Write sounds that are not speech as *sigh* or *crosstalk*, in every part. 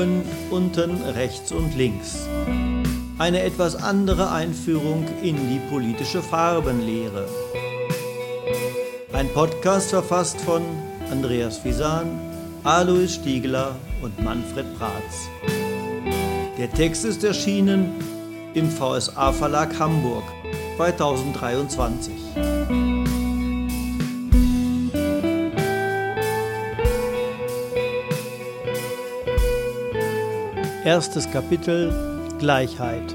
Oben, unten, rechts und links. Eine etwas andere Einführung in die politische Farbenlehre. Ein Podcast verfasst von Andreas Fisan, Alois Stiegler und Manfred Bratz. Der Text ist erschienen im VSA Verlag Hamburg 2023. Erstes Kapitel Gleichheit.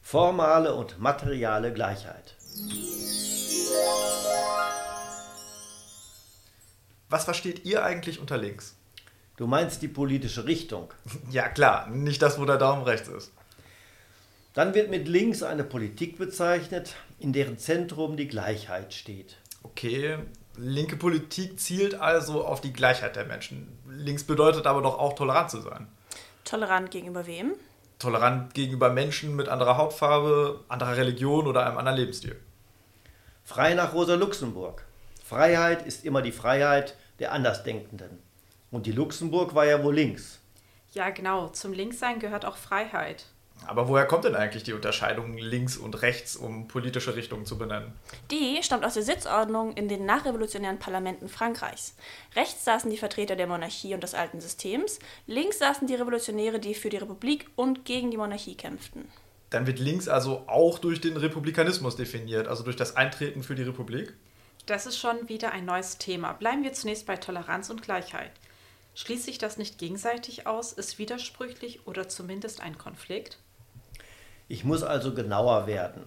Formale und materiale Gleichheit. Was versteht ihr eigentlich unter links? Du meinst die politische Richtung. Ja klar, nicht das, wo der Daumen rechts ist. Dann wird mit links eine Politik bezeichnet, in deren Zentrum die Gleichheit steht. Okay, linke Politik zielt also auf die Gleichheit der Menschen. Links bedeutet aber doch auch tolerant zu sein. Tolerant gegenüber wem? Tolerant gegenüber Menschen mit anderer Hautfarbe, anderer Religion oder einem anderen Lebensstil. Frei nach Rosa Luxemburg. Freiheit ist immer die Freiheit der Andersdenkenden. Und die Luxemburg war ja wohl links. Ja, genau. Zum Linkssein gehört auch Freiheit. Aber woher kommt denn eigentlich die Unterscheidung links und rechts, um politische Richtungen zu benennen? Die stammt aus der Sitzordnung in den nachrevolutionären Parlamenten Frankreichs. Rechts saßen die Vertreter der Monarchie und des alten Systems, links saßen die Revolutionäre, die für die Republik und gegen die Monarchie kämpften. Dann wird links also auch durch den Republikanismus definiert, also durch das Eintreten für die Republik? Das ist schon wieder ein neues Thema. Bleiben wir zunächst bei Toleranz und Gleichheit. Schließt sich das nicht gegenseitig aus, ist widersprüchlich oder zumindest ein Konflikt? Ich muss also genauer werden.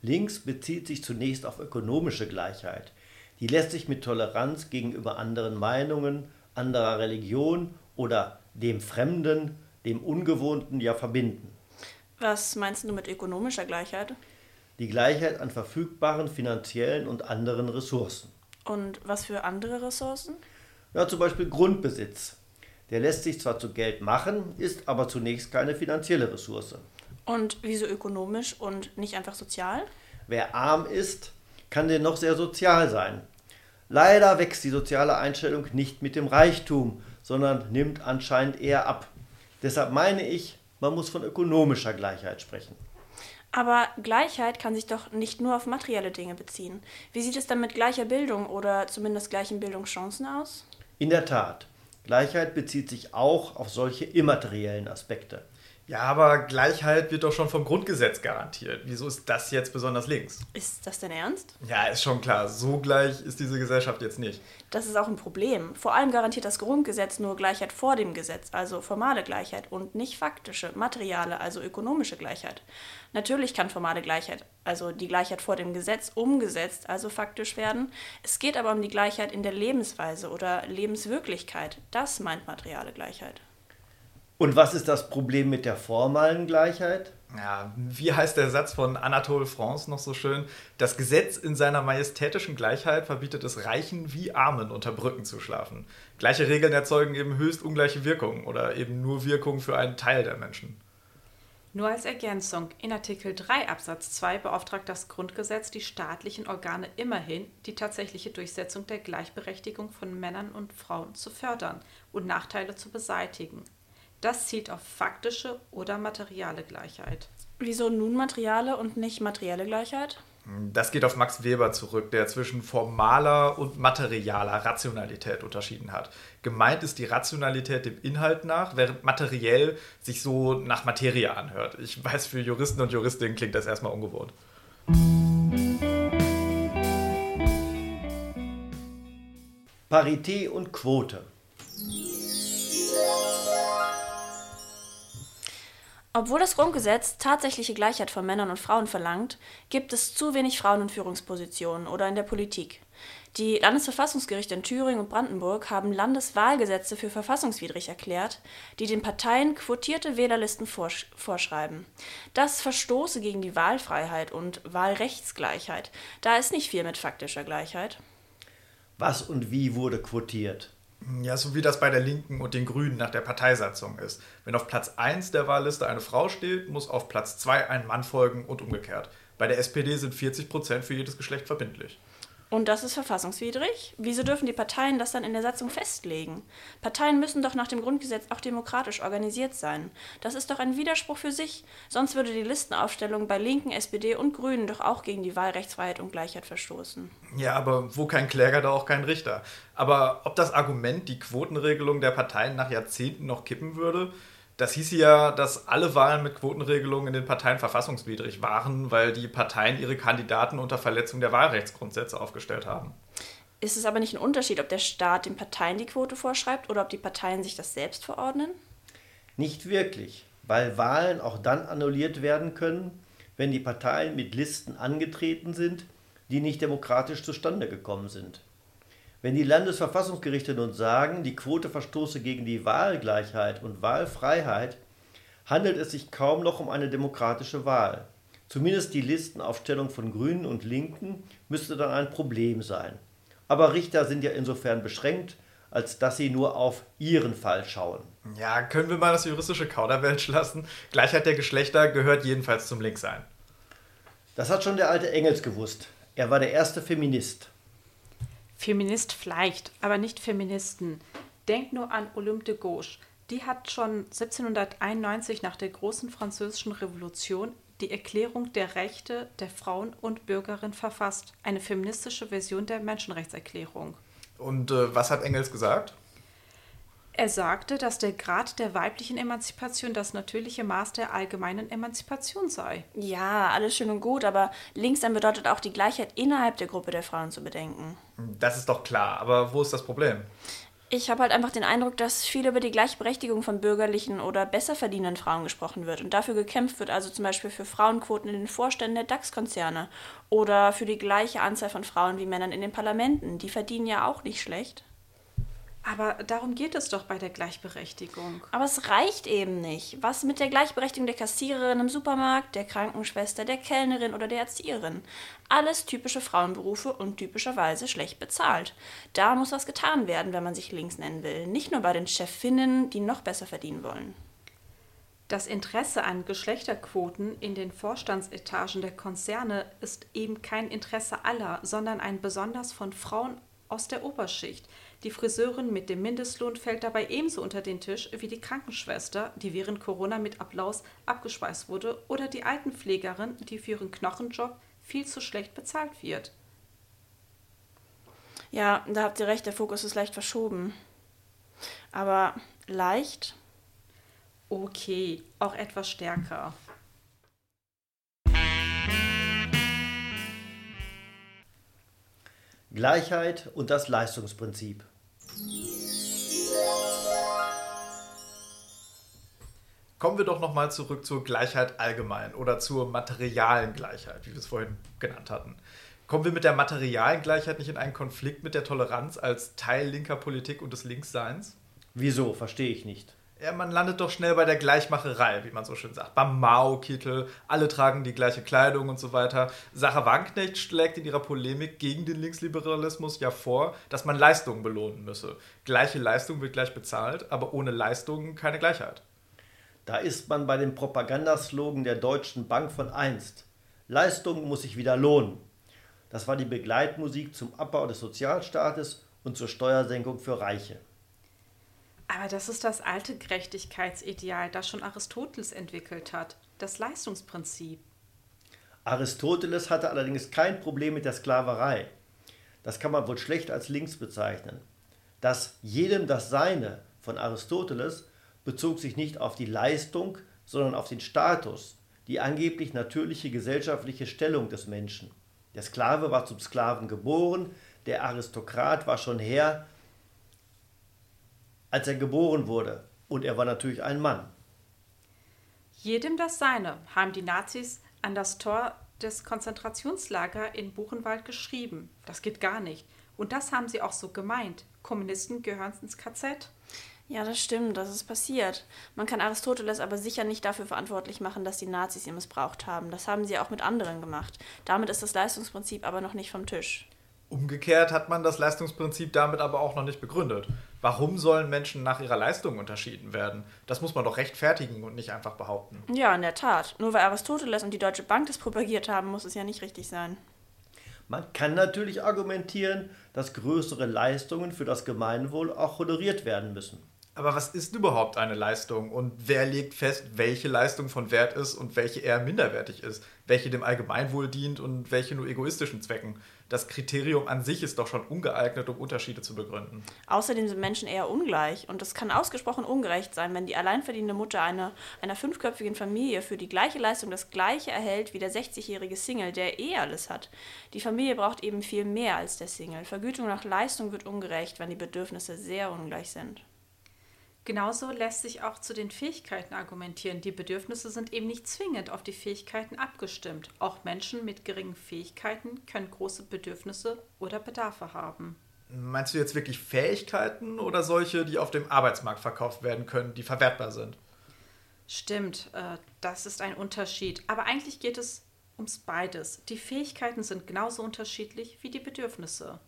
Links bezieht sich zunächst auf ökonomische Gleichheit. Die lässt sich mit Toleranz gegenüber anderen Meinungen, anderer Religion oder dem Fremden, dem Ungewohnten ja verbinden. Was meinst du mit ökonomischer Gleichheit? Die Gleichheit an verfügbaren finanziellen und anderen Ressourcen. Und was für andere Ressourcen? Ja, zum Beispiel Grundbesitz. Der lässt sich zwar zu Geld machen, ist aber zunächst keine finanzielle Ressource. Und wieso ökonomisch und nicht einfach sozial? Wer arm ist, kann dennoch sehr sozial sein. Leider wächst die soziale Einstellung nicht mit dem Reichtum, sondern nimmt anscheinend eher ab. Deshalb meine ich, man muss von ökonomischer Gleichheit sprechen. Aber Gleichheit kann sich doch nicht nur auf materielle Dinge beziehen. Wie sieht es dann mit gleicher Bildung oder zumindest gleichen Bildungschancen aus? In der Tat. Gleichheit bezieht sich auch auf solche immateriellen Aspekte. Ja, aber Gleichheit wird doch schon vom Grundgesetz garantiert. Wieso ist das jetzt besonders links? Ist das denn ernst? Ja, ist schon klar. So gleich ist diese Gesellschaft jetzt nicht. Das ist auch ein Problem. Vor allem garantiert das Grundgesetz nur Gleichheit vor dem Gesetz, also formale Gleichheit und nicht faktische, materiale, also ökonomische Gleichheit. Natürlich kann formale Gleichheit, also die Gleichheit vor dem Gesetz, umgesetzt, also faktisch werden. Es geht aber um die Gleichheit in der Lebensweise oder Lebenswirklichkeit. Das meint materiale Gleichheit. Und was ist das Problem mit der formalen Gleichheit? Ja, wie heißt der Satz von Anatole France noch so schön? Das Gesetz in seiner majestätischen Gleichheit verbietet es Reichen wie Armen unter Brücken zu schlafen. Gleiche Regeln erzeugen eben höchst ungleiche Wirkungen oder eben nur Wirkungen für einen Teil der Menschen. Nur als Ergänzung, in Artikel 3 Absatz 2 beauftragt das Grundgesetz die staatlichen Organe immerhin, die tatsächliche Durchsetzung der Gleichberechtigung von Männern und Frauen zu fördern und Nachteile zu beseitigen. Das zielt auf faktische oder materiale Gleichheit. Wieso nun materiale und nicht materielle Gleichheit? Das geht auf Max Weber zurück, der zwischen formaler und materialer Rationalität unterschieden hat. Gemeint ist die Rationalität dem Inhalt nach, während materiell sich so nach Materie anhört. Ich weiß, für Juristen und Juristinnen klingt das erstmal ungewohnt. Parität und Quote. Obwohl das Grundgesetz tatsächliche Gleichheit von Männern und Frauen verlangt, gibt es zu wenig Frauen in Führungspositionen oder in der Politik. Die Landesverfassungsgerichte in Thüringen und Brandenburg haben Landeswahlgesetze für verfassungswidrig erklärt, die den Parteien quotierte Wählerlisten vorsch vorschreiben. Das verstoße gegen die Wahlfreiheit und Wahlrechtsgleichheit. Da ist nicht viel mit faktischer Gleichheit. Was und wie wurde quotiert? Ja, so wie das bei der Linken und den Grünen nach der Parteisatzung ist. Wenn auf Platz 1 der Wahlliste eine Frau steht, muss auf Platz 2 ein Mann folgen und umgekehrt. Bei der SPD sind 40 Prozent für jedes Geschlecht verbindlich. Und das ist verfassungswidrig? Wieso dürfen die Parteien das dann in der Satzung festlegen? Parteien müssen doch nach dem Grundgesetz auch demokratisch organisiert sein. Das ist doch ein Widerspruch für sich. Sonst würde die Listenaufstellung bei Linken, SPD und Grünen doch auch gegen die Wahlrechtsfreiheit und Gleichheit verstoßen. Ja, aber wo kein Kläger, da auch kein Richter. Aber ob das Argument die Quotenregelung der Parteien nach Jahrzehnten noch kippen würde, das hieß ja, dass alle Wahlen mit Quotenregelungen in den Parteien verfassungswidrig waren, weil die Parteien ihre Kandidaten unter Verletzung der Wahlrechtsgrundsätze aufgestellt haben. Ist es aber nicht ein Unterschied, ob der Staat den Parteien die Quote vorschreibt oder ob die Parteien sich das selbst verordnen? Nicht wirklich, weil Wahlen auch dann annulliert werden können, wenn die Parteien mit Listen angetreten sind, die nicht demokratisch zustande gekommen sind. Wenn die Landesverfassungsgerichte nun sagen, die Quote verstoße gegen die Wahlgleichheit und Wahlfreiheit, handelt es sich kaum noch um eine demokratische Wahl. Zumindest die Listenaufstellung von Grünen und Linken müsste dann ein Problem sein. Aber Richter sind ja insofern beschränkt, als dass sie nur auf ihren Fall schauen. Ja, können wir mal das juristische Kauderwelsch lassen? Gleichheit der Geschlechter gehört jedenfalls zum Linksein. Das hat schon der alte Engels gewusst. Er war der erste Feminist. Feminist vielleicht, aber nicht Feministen. Denk nur an Olympe de Gauche. Die hat schon 1791 nach der großen französischen Revolution die Erklärung der Rechte der Frauen und Bürgerin verfasst. Eine feministische Version der Menschenrechtserklärung. Und äh, was hat Engels gesagt? Er sagte, dass der Grad der weiblichen Emanzipation das natürliche Maß der allgemeinen Emanzipation sei. Ja, alles schön und gut, aber Linkssein bedeutet auch die Gleichheit innerhalb der Gruppe der Frauen zu bedenken. Das ist doch klar, aber wo ist das Problem? Ich habe halt einfach den Eindruck, dass viel über die Gleichberechtigung von bürgerlichen oder besser verdienenden Frauen gesprochen wird und dafür gekämpft wird, also zum Beispiel für Frauenquoten in den Vorständen der DAX-Konzerne oder für die gleiche Anzahl von Frauen wie Männern in den Parlamenten. Die verdienen ja auch nicht schlecht. Aber darum geht es doch bei der Gleichberechtigung. Aber es reicht eben nicht. Was mit der Gleichberechtigung der Kassiererin im Supermarkt, der Krankenschwester, der Kellnerin oder der Erzieherin? Alles typische Frauenberufe und typischerweise schlecht bezahlt. Da muss was getan werden, wenn man sich links nennen will. Nicht nur bei den Chefinnen, die noch besser verdienen wollen. Das Interesse an Geschlechterquoten in den Vorstandsetagen der Konzerne ist eben kein Interesse aller, sondern ein besonders von Frauen aus der Oberschicht. Die Friseurin mit dem Mindestlohn fällt dabei ebenso unter den Tisch wie die Krankenschwester, die während Corona mit Applaus abgespeist wurde, oder die Altenpflegerin, die für ihren Knochenjob viel zu schlecht bezahlt wird. Ja, da habt ihr recht, der Fokus ist leicht verschoben. Aber leicht? Okay, auch etwas stärker. Gleichheit und das Leistungsprinzip. Kommen wir doch nochmal zurück zur Gleichheit allgemein oder zur materialen Gleichheit, wie wir es vorhin genannt hatten. Kommen wir mit der materialen Gleichheit nicht in einen Konflikt mit der Toleranz als Teil linker Politik und des Linksseins? Wieso? Verstehe ich nicht. Ja, man landet doch schnell bei der Gleichmacherei, wie man so schön sagt. Beim Mao-Kittel, alle tragen die gleiche Kleidung und so weiter. Sarah Wagenknecht schlägt in ihrer Polemik gegen den Linksliberalismus ja vor, dass man Leistungen belohnen müsse. Gleiche Leistung wird gleich bezahlt, aber ohne Leistungen keine Gleichheit. Da ist man bei dem Propagandaslogan der Deutschen Bank von einst. Leistung muss sich wieder lohnen. Das war die Begleitmusik zum Abbau des Sozialstaates und zur Steuersenkung für Reiche. Aber das ist das alte Gerechtigkeitsideal, das schon Aristoteles entwickelt hat, das Leistungsprinzip. Aristoteles hatte allerdings kein Problem mit der Sklaverei. Das kann man wohl schlecht als links bezeichnen. Das jedem das Seine von Aristoteles bezog sich nicht auf die Leistung, sondern auf den Status, die angeblich natürliche gesellschaftliche Stellung des Menschen. Der Sklave war zum Sklaven geboren, der Aristokrat war schon Herr, als er geboren wurde, und er war natürlich ein Mann. Jedem das Seine haben die Nazis an das Tor des Konzentrationslagers in Buchenwald geschrieben. Das geht gar nicht. Und das haben sie auch so gemeint. Kommunisten gehören ins KZ. Ja, das stimmt, das ist passiert. Man kann Aristoteles aber sicher nicht dafür verantwortlich machen, dass die Nazis ihn missbraucht haben. Das haben sie auch mit anderen gemacht. Damit ist das Leistungsprinzip aber noch nicht vom Tisch. Umgekehrt hat man das Leistungsprinzip damit aber auch noch nicht begründet. Warum sollen Menschen nach ihrer Leistung unterschieden werden? Das muss man doch rechtfertigen und nicht einfach behaupten. Ja, in der Tat. Nur weil Aristoteles und die Deutsche Bank das propagiert haben, muss es ja nicht richtig sein. Man kann natürlich argumentieren, dass größere Leistungen für das Gemeinwohl auch honoriert werden müssen. Aber was ist überhaupt eine Leistung und wer legt fest, welche Leistung von Wert ist und welche eher minderwertig ist, welche dem Allgemeinwohl dient und welche nur egoistischen Zwecken? Das Kriterium an sich ist doch schon ungeeignet, um Unterschiede zu begründen. Außerdem sind Menschen eher ungleich und es kann ausgesprochen ungerecht sein, wenn die alleinverdienende Mutter einer, einer fünfköpfigen Familie für die gleiche Leistung das gleiche erhält wie der 60-jährige Single, der eh alles hat. Die Familie braucht eben viel mehr als der Single. Vergütung nach Leistung wird ungerecht, wenn die Bedürfnisse sehr ungleich sind. Genauso lässt sich auch zu den Fähigkeiten argumentieren. Die Bedürfnisse sind eben nicht zwingend auf die Fähigkeiten abgestimmt. Auch Menschen mit geringen Fähigkeiten können große Bedürfnisse oder Bedarfe haben. Meinst du jetzt wirklich Fähigkeiten oder solche, die auf dem Arbeitsmarkt verkauft werden können, die verwertbar sind? Stimmt, äh, das ist ein Unterschied. Aber eigentlich geht es ums beides. Die Fähigkeiten sind genauso unterschiedlich wie die Bedürfnisse.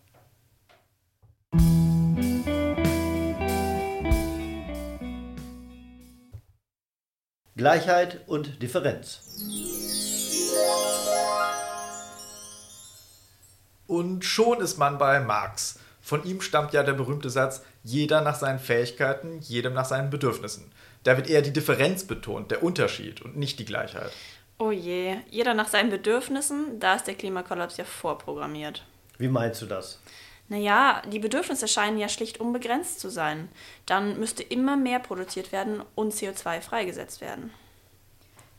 Gleichheit und Differenz. Und schon ist man bei Marx. Von ihm stammt ja der berühmte Satz, jeder nach seinen Fähigkeiten, jedem nach seinen Bedürfnissen. Da wird eher die Differenz betont, der Unterschied und nicht die Gleichheit. Oh je, jeder nach seinen Bedürfnissen, da ist der Klimakollaps ja vorprogrammiert. Wie meinst du das? Naja, die Bedürfnisse scheinen ja schlicht unbegrenzt zu sein. Dann müsste immer mehr produziert werden und CO2 freigesetzt werden.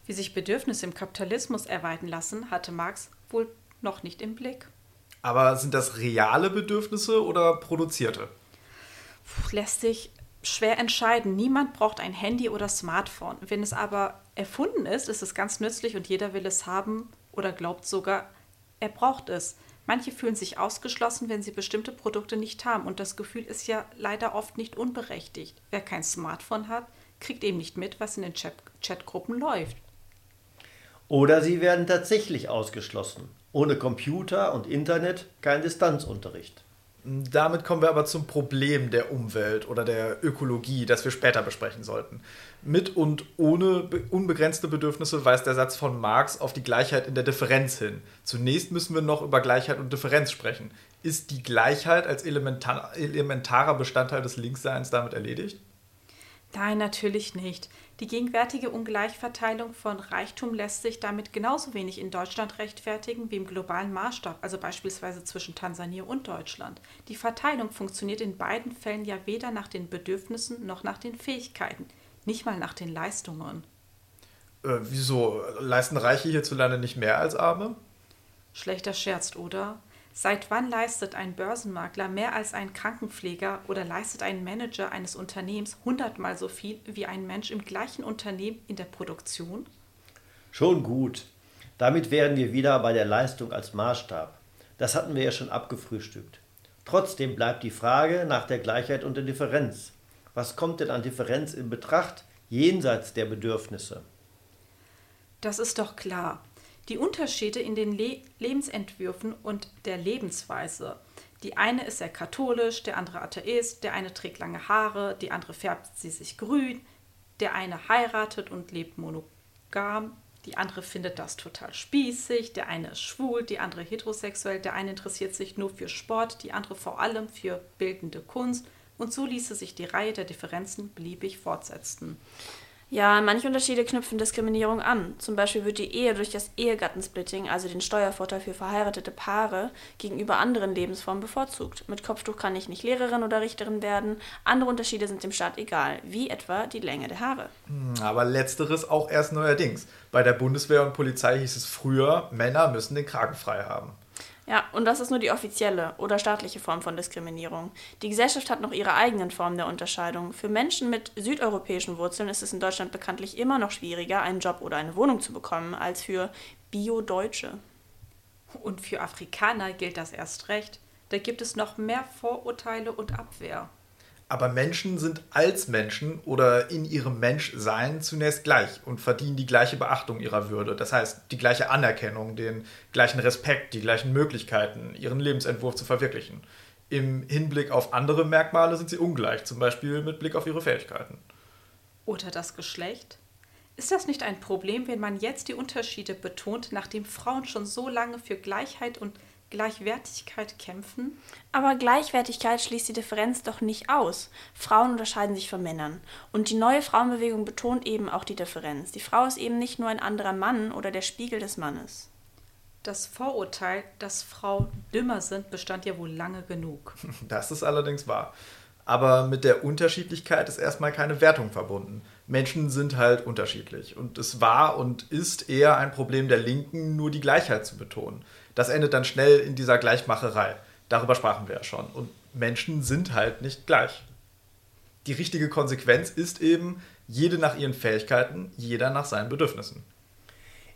Wie sich Bedürfnisse im Kapitalismus erweitern lassen, hatte Marx wohl noch nicht im Blick. Aber sind das reale Bedürfnisse oder produzierte? Puh, lässt sich schwer entscheiden. Niemand braucht ein Handy oder Smartphone. Wenn es aber erfunden ist, ist es ganz nützlich und jeder will es haben oder glaubt sogar, er braucht es. Manche fühlen sich ausgeschlossen, wenn sie bestimmte Produkte nicht haben. Und das Gefühl ist ja leider oft nicht unberechtigt. Wer kein Smartphone hat, kriegt eben nicht mit, was in den Chat Chatgruppen läuft. Oder sie werden tatsächlich ausgeschlossen. Ohne Computer und Internet kein Distanzunterricht. Damit kommen wir aber zum Problem der Umwelt oder der Ökologie, das wir später besprechen sollten. Mit und ohne unbegrenzte Bedürfnisse weist der Satz von Marx auf die Gleichheit in der Differenz hin. Zunächst müssen wir noch über Gleichheit und Differenz sprechen. Ist die Gleichheit als elementar, elementarer Bestandteil des Linksseins damit erledigt? Nein, natürlich nicht. Die gegenwärtige Ungleichverteilung von Reichtum lässt sich damit genauso wenig in Deutschland rechtfertigen wie im globalen Maßstab, also beispielsweise zwischen Tansania und Deutschland. Die Verteilung funktioniert in beiden Fällen ja weder nach den Bedürfnissen noch nach den Fähigkeiten, nicht mal nach den Leistungen. Äh, wieso? Leisten Reiche hierzulande nicht mehr als Arme? Schlechter Scherz, oder? Seit wann leistet ein Börsenmakler mehr als ein Krankenpfleger oder leistet ein Manager eines Unternehmens hundertmal so viel wie ein Mensch im gleichen Unternehmen in der Produktion? Schon gut. Damit wären wir wieder bei der Leistung als Maßstab. Das hatten wir ja schon abgefrühstückt. Trotzdem bleibt die Frage nach der Gleichheit und der Differenz. Was kommt denn an Differenz in Betracht jenseits der Bedürfnisse? Das ist doch klar die Unterschiede in den Le Lebensentwürfen und der Lebensweise. Die eine ist sehr katholisch, der andere Atheist, der eine trägt lange Haare, die andere färbt sie sich grün, der eine heiratet und lebt monogam, die andere findet das total spießig, der eine ist schwul, die andere heterosexuell, der eine interessiert sich nur für Sport, die andere vor allem für bildende Kunst und so ließe sich die Reihe der Differenzen beliebig fortsetzen. Ja, manche Unterschiede knüpfen Diskriminierung an. Zum Beispiel wird die Ehe durch das Ehegattensplitting, also den Steuervorteil für verheiratete Paare, gegenüber anderen Lebensformen bevorzugt. Mit Kopftuch kann ich nicht Lehrerin oder Richterin werden. Andere Unterschiede sind dem Staat egal, wie etwa die Länge der Haare. Hm, aber letzteres auch erst neuerdings. Bei der Bundeswehr und Polizei hieß es früher, Männer müssen den Kragen frei haben. Ja, und das ist nur die offizielle oder staatliche Form von Diskriminierung. Die Gesellschaft hat noch ihre eigenen Formen der Unterscheidung. Für Menschen mit südeuropäischen Wurzeln ist es in Deutschland bekanntlich immer noch schwieriger, einen Job oder eine Wohnung zu bekommen, als für Bio-Deutsche. Und für Afrikaner gilt das erst recht. Da gibt es noch mehr Vorurteile und Abwehr. Aber Menschen sind als Menschen oder in ihrem Menschsein zunächst gleich und verdienen die gleiche Beachtung ihrer Würde. Das heißt, die gleiche Anerkennung, den gleichen Respekt, die gleichen Möglichkeiten, ihren Lebensentwurf zu verwirklichen. Im Hinblick auf andere Merkmale sind sie ungleich, zum Beispiel mit Blick auf ihre Fähigkeiten. Oder das Geschlecht? Ist das nicht ein Problem, wenn man jetzt die Unterschiede betont, nachdem Frauen schon so lange für Gleichheit und Gleichwertigkeit kämpfen? Aber Gleichwertigkeit schließt die Differenz doch nicht aus. Frauen unterscheiden sich von Männern. Und die neue Frauenbewegung betont eben auch die Differenz. Die Frau ist eben nicht nur ein anderer Mann oder der Spiegel des Mannes. Das Vorurteil, dass Frauen dümmer sind, bestand ja wohl lange genug. *laughs* Das ist allerdings wahr. Aber mit der Unterschiedlichkeit ist erstmal keine Wertung verbunden. Menschen sind halt unterschiedlich. Und es war und ist eher ein Problem der Linken, nur die Gleichheit zu betonen. Das endet dann schnell in dieser Gleichmacherei. Darüber sprachen wir ja schon. Und Menschen sind halt nicht gleich. Die richtige Konsequenz ist eben, jede nach ihren Fähigkeiten, jeder nach seinen Bedürfnissen.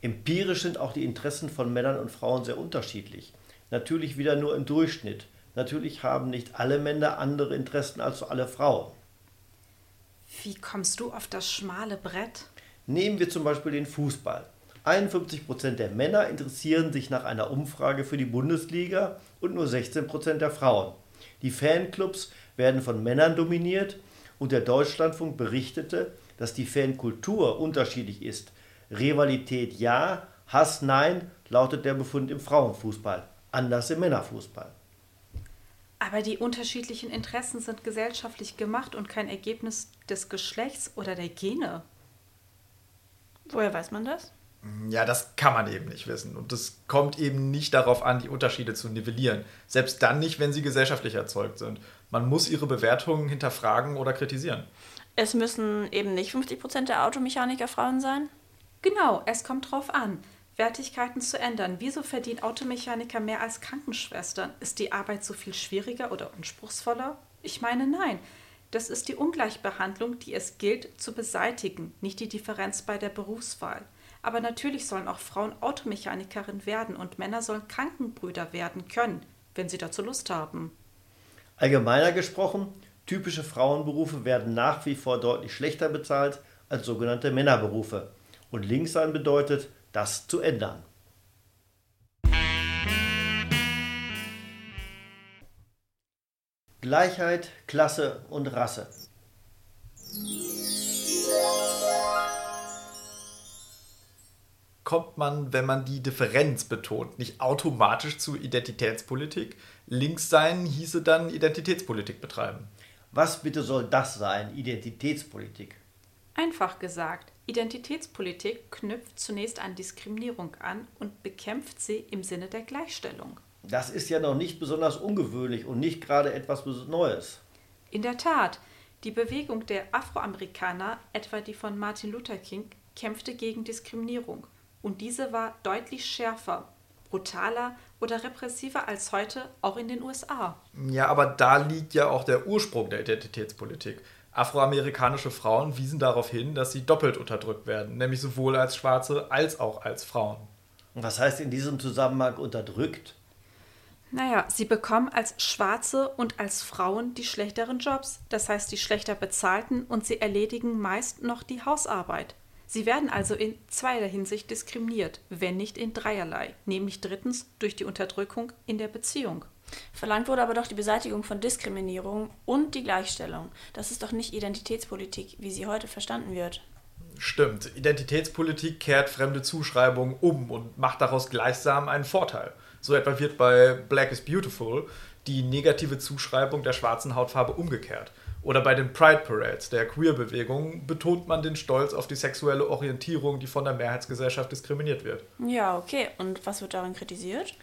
Empirisch sind auch die Interessen von Männern und Frauen sehr unterschiedlich. Natürlich wieder nur im Durchschnitt. Natürlich haben nicht alle Männer andere Interessen als alle Frauen. Wie kommst du auf das schmale Brett? Nehmen wir zum Beispiel den Fußball. 51 Prozent der Männer interessieren sich nach einer Umfrage für die Bundesliga und nur 16 Prozent der Frauen. Die Fanclubs werden von Männern dominiert und der Deutschlandfunk berichtete, dass die Fankultur unterschiedlich ist. Rivalität ja, Hass nein, lautet der Befund im Frauenfußball, anders im Männerfußball. Aber die unterschiedlichen Interessen sind gesellschaftlich gemacht und kein Ergebnis des Geschlechts oder der Gene. Woher weiß man das? Ja, das kann man eben nicht wissen. Und es kommt eben nicht darauf an, die Unterschiede zu nivellieren. Selbst dann nicht, wenn sie gesellschaftlich erzeugt sind. Man muss ihre Bewertungen hinterfragen oder kritisieren. Es müssen eben nicht 50% der Automechaniker Frauen sein? Genau, es kommt drauf an. Wertigkeiten zu ändern. Wieso verdienen Automechaniker mehr als Krankenschwestern? Ist die Arbeit so viel schwieriger oder anspruchsvoller? Ich meine, nein. Das ist die Ungleichbehandlung, die es gilt zu beseitigen, nicht die Differenz bei der Berufswahl. Aber natürlich sollen auch Frauen Automechanikerin werden und Männer sollen Krankenbrüder werden können, wenn sie dazu Lust haben. Allgemeiner gesprochen, typische Frauenberufe werden nach wie vor deutlich schlechter bezahlt als sogenannte Männerberufe. Und links sein bedeutet, das zu ändern. Gleichheit, Klasse und Rasse. Kommt man, wenn man die Differenz betont, nicht automatisch zu Identitätspolitik. Links sein hieße dann Identitätspolitik betreiben. Was bitte soll das sein, Identitätspolitik? Einfach gesagt, Identitätspolitik knüpft zunächst an Diskriminierung an und bekämpft sie im Sinne der Gleichstellung. Das ist ja noch nicht besonders ungewöhnlich und nicht gerade etwas Neues. In der Tat, die Bewegung der Afroamerikaner, etwa die von Martin Luther King, kämpfte gegen Diskriminierung und diese war deutlich schärfer, brutaler oder repressiver als heute, auch in den USA. Ja, aber da liegt ja auch der Ursprung der Identitätspolitik. Afroamerikanische Frauen wiesen darauf hin, dass sie doppelt unterdrückt werden, nämlich sowohl als Schwarze als auch als Frauen. Und was heißt in diesem Zusammenhang unterdrückt? Naja, sie bekommen als Schwarze und als Frauen die schlechteren Jobs, das heißt die schlechter bezahlten, und sie erledigen meist noch die Hausarbeit. Sie werden also in zweierlei Hinsicht diskriminiert, wenn nicht in dreierlei, nämlich drittens durch die Unterdrückung in der Beziehung. Verlangt wurde aber doch die Beseitigung von Diskriminierung und die Gleichstellung. Das ist doch nicht Identitätspolitik, wie sie heute verstanden wird. Stimmt, Identitätspolitik kehrt fremde Zuschreibungen um und macht daraus gleichsam einen Vorteil. So etwa wird bei Black is Beautiful die negative Zuschreibung der schwarzen Hautfarbe umgekehrt. Oder bei den Pride Parades der Queer-Bewegung betont man den Stolz auf die sexuelle Orientierung, die von der Mehrheitsgesellschaft diskriminiert wird. Ja, okay. Und was wird darin kritisiert?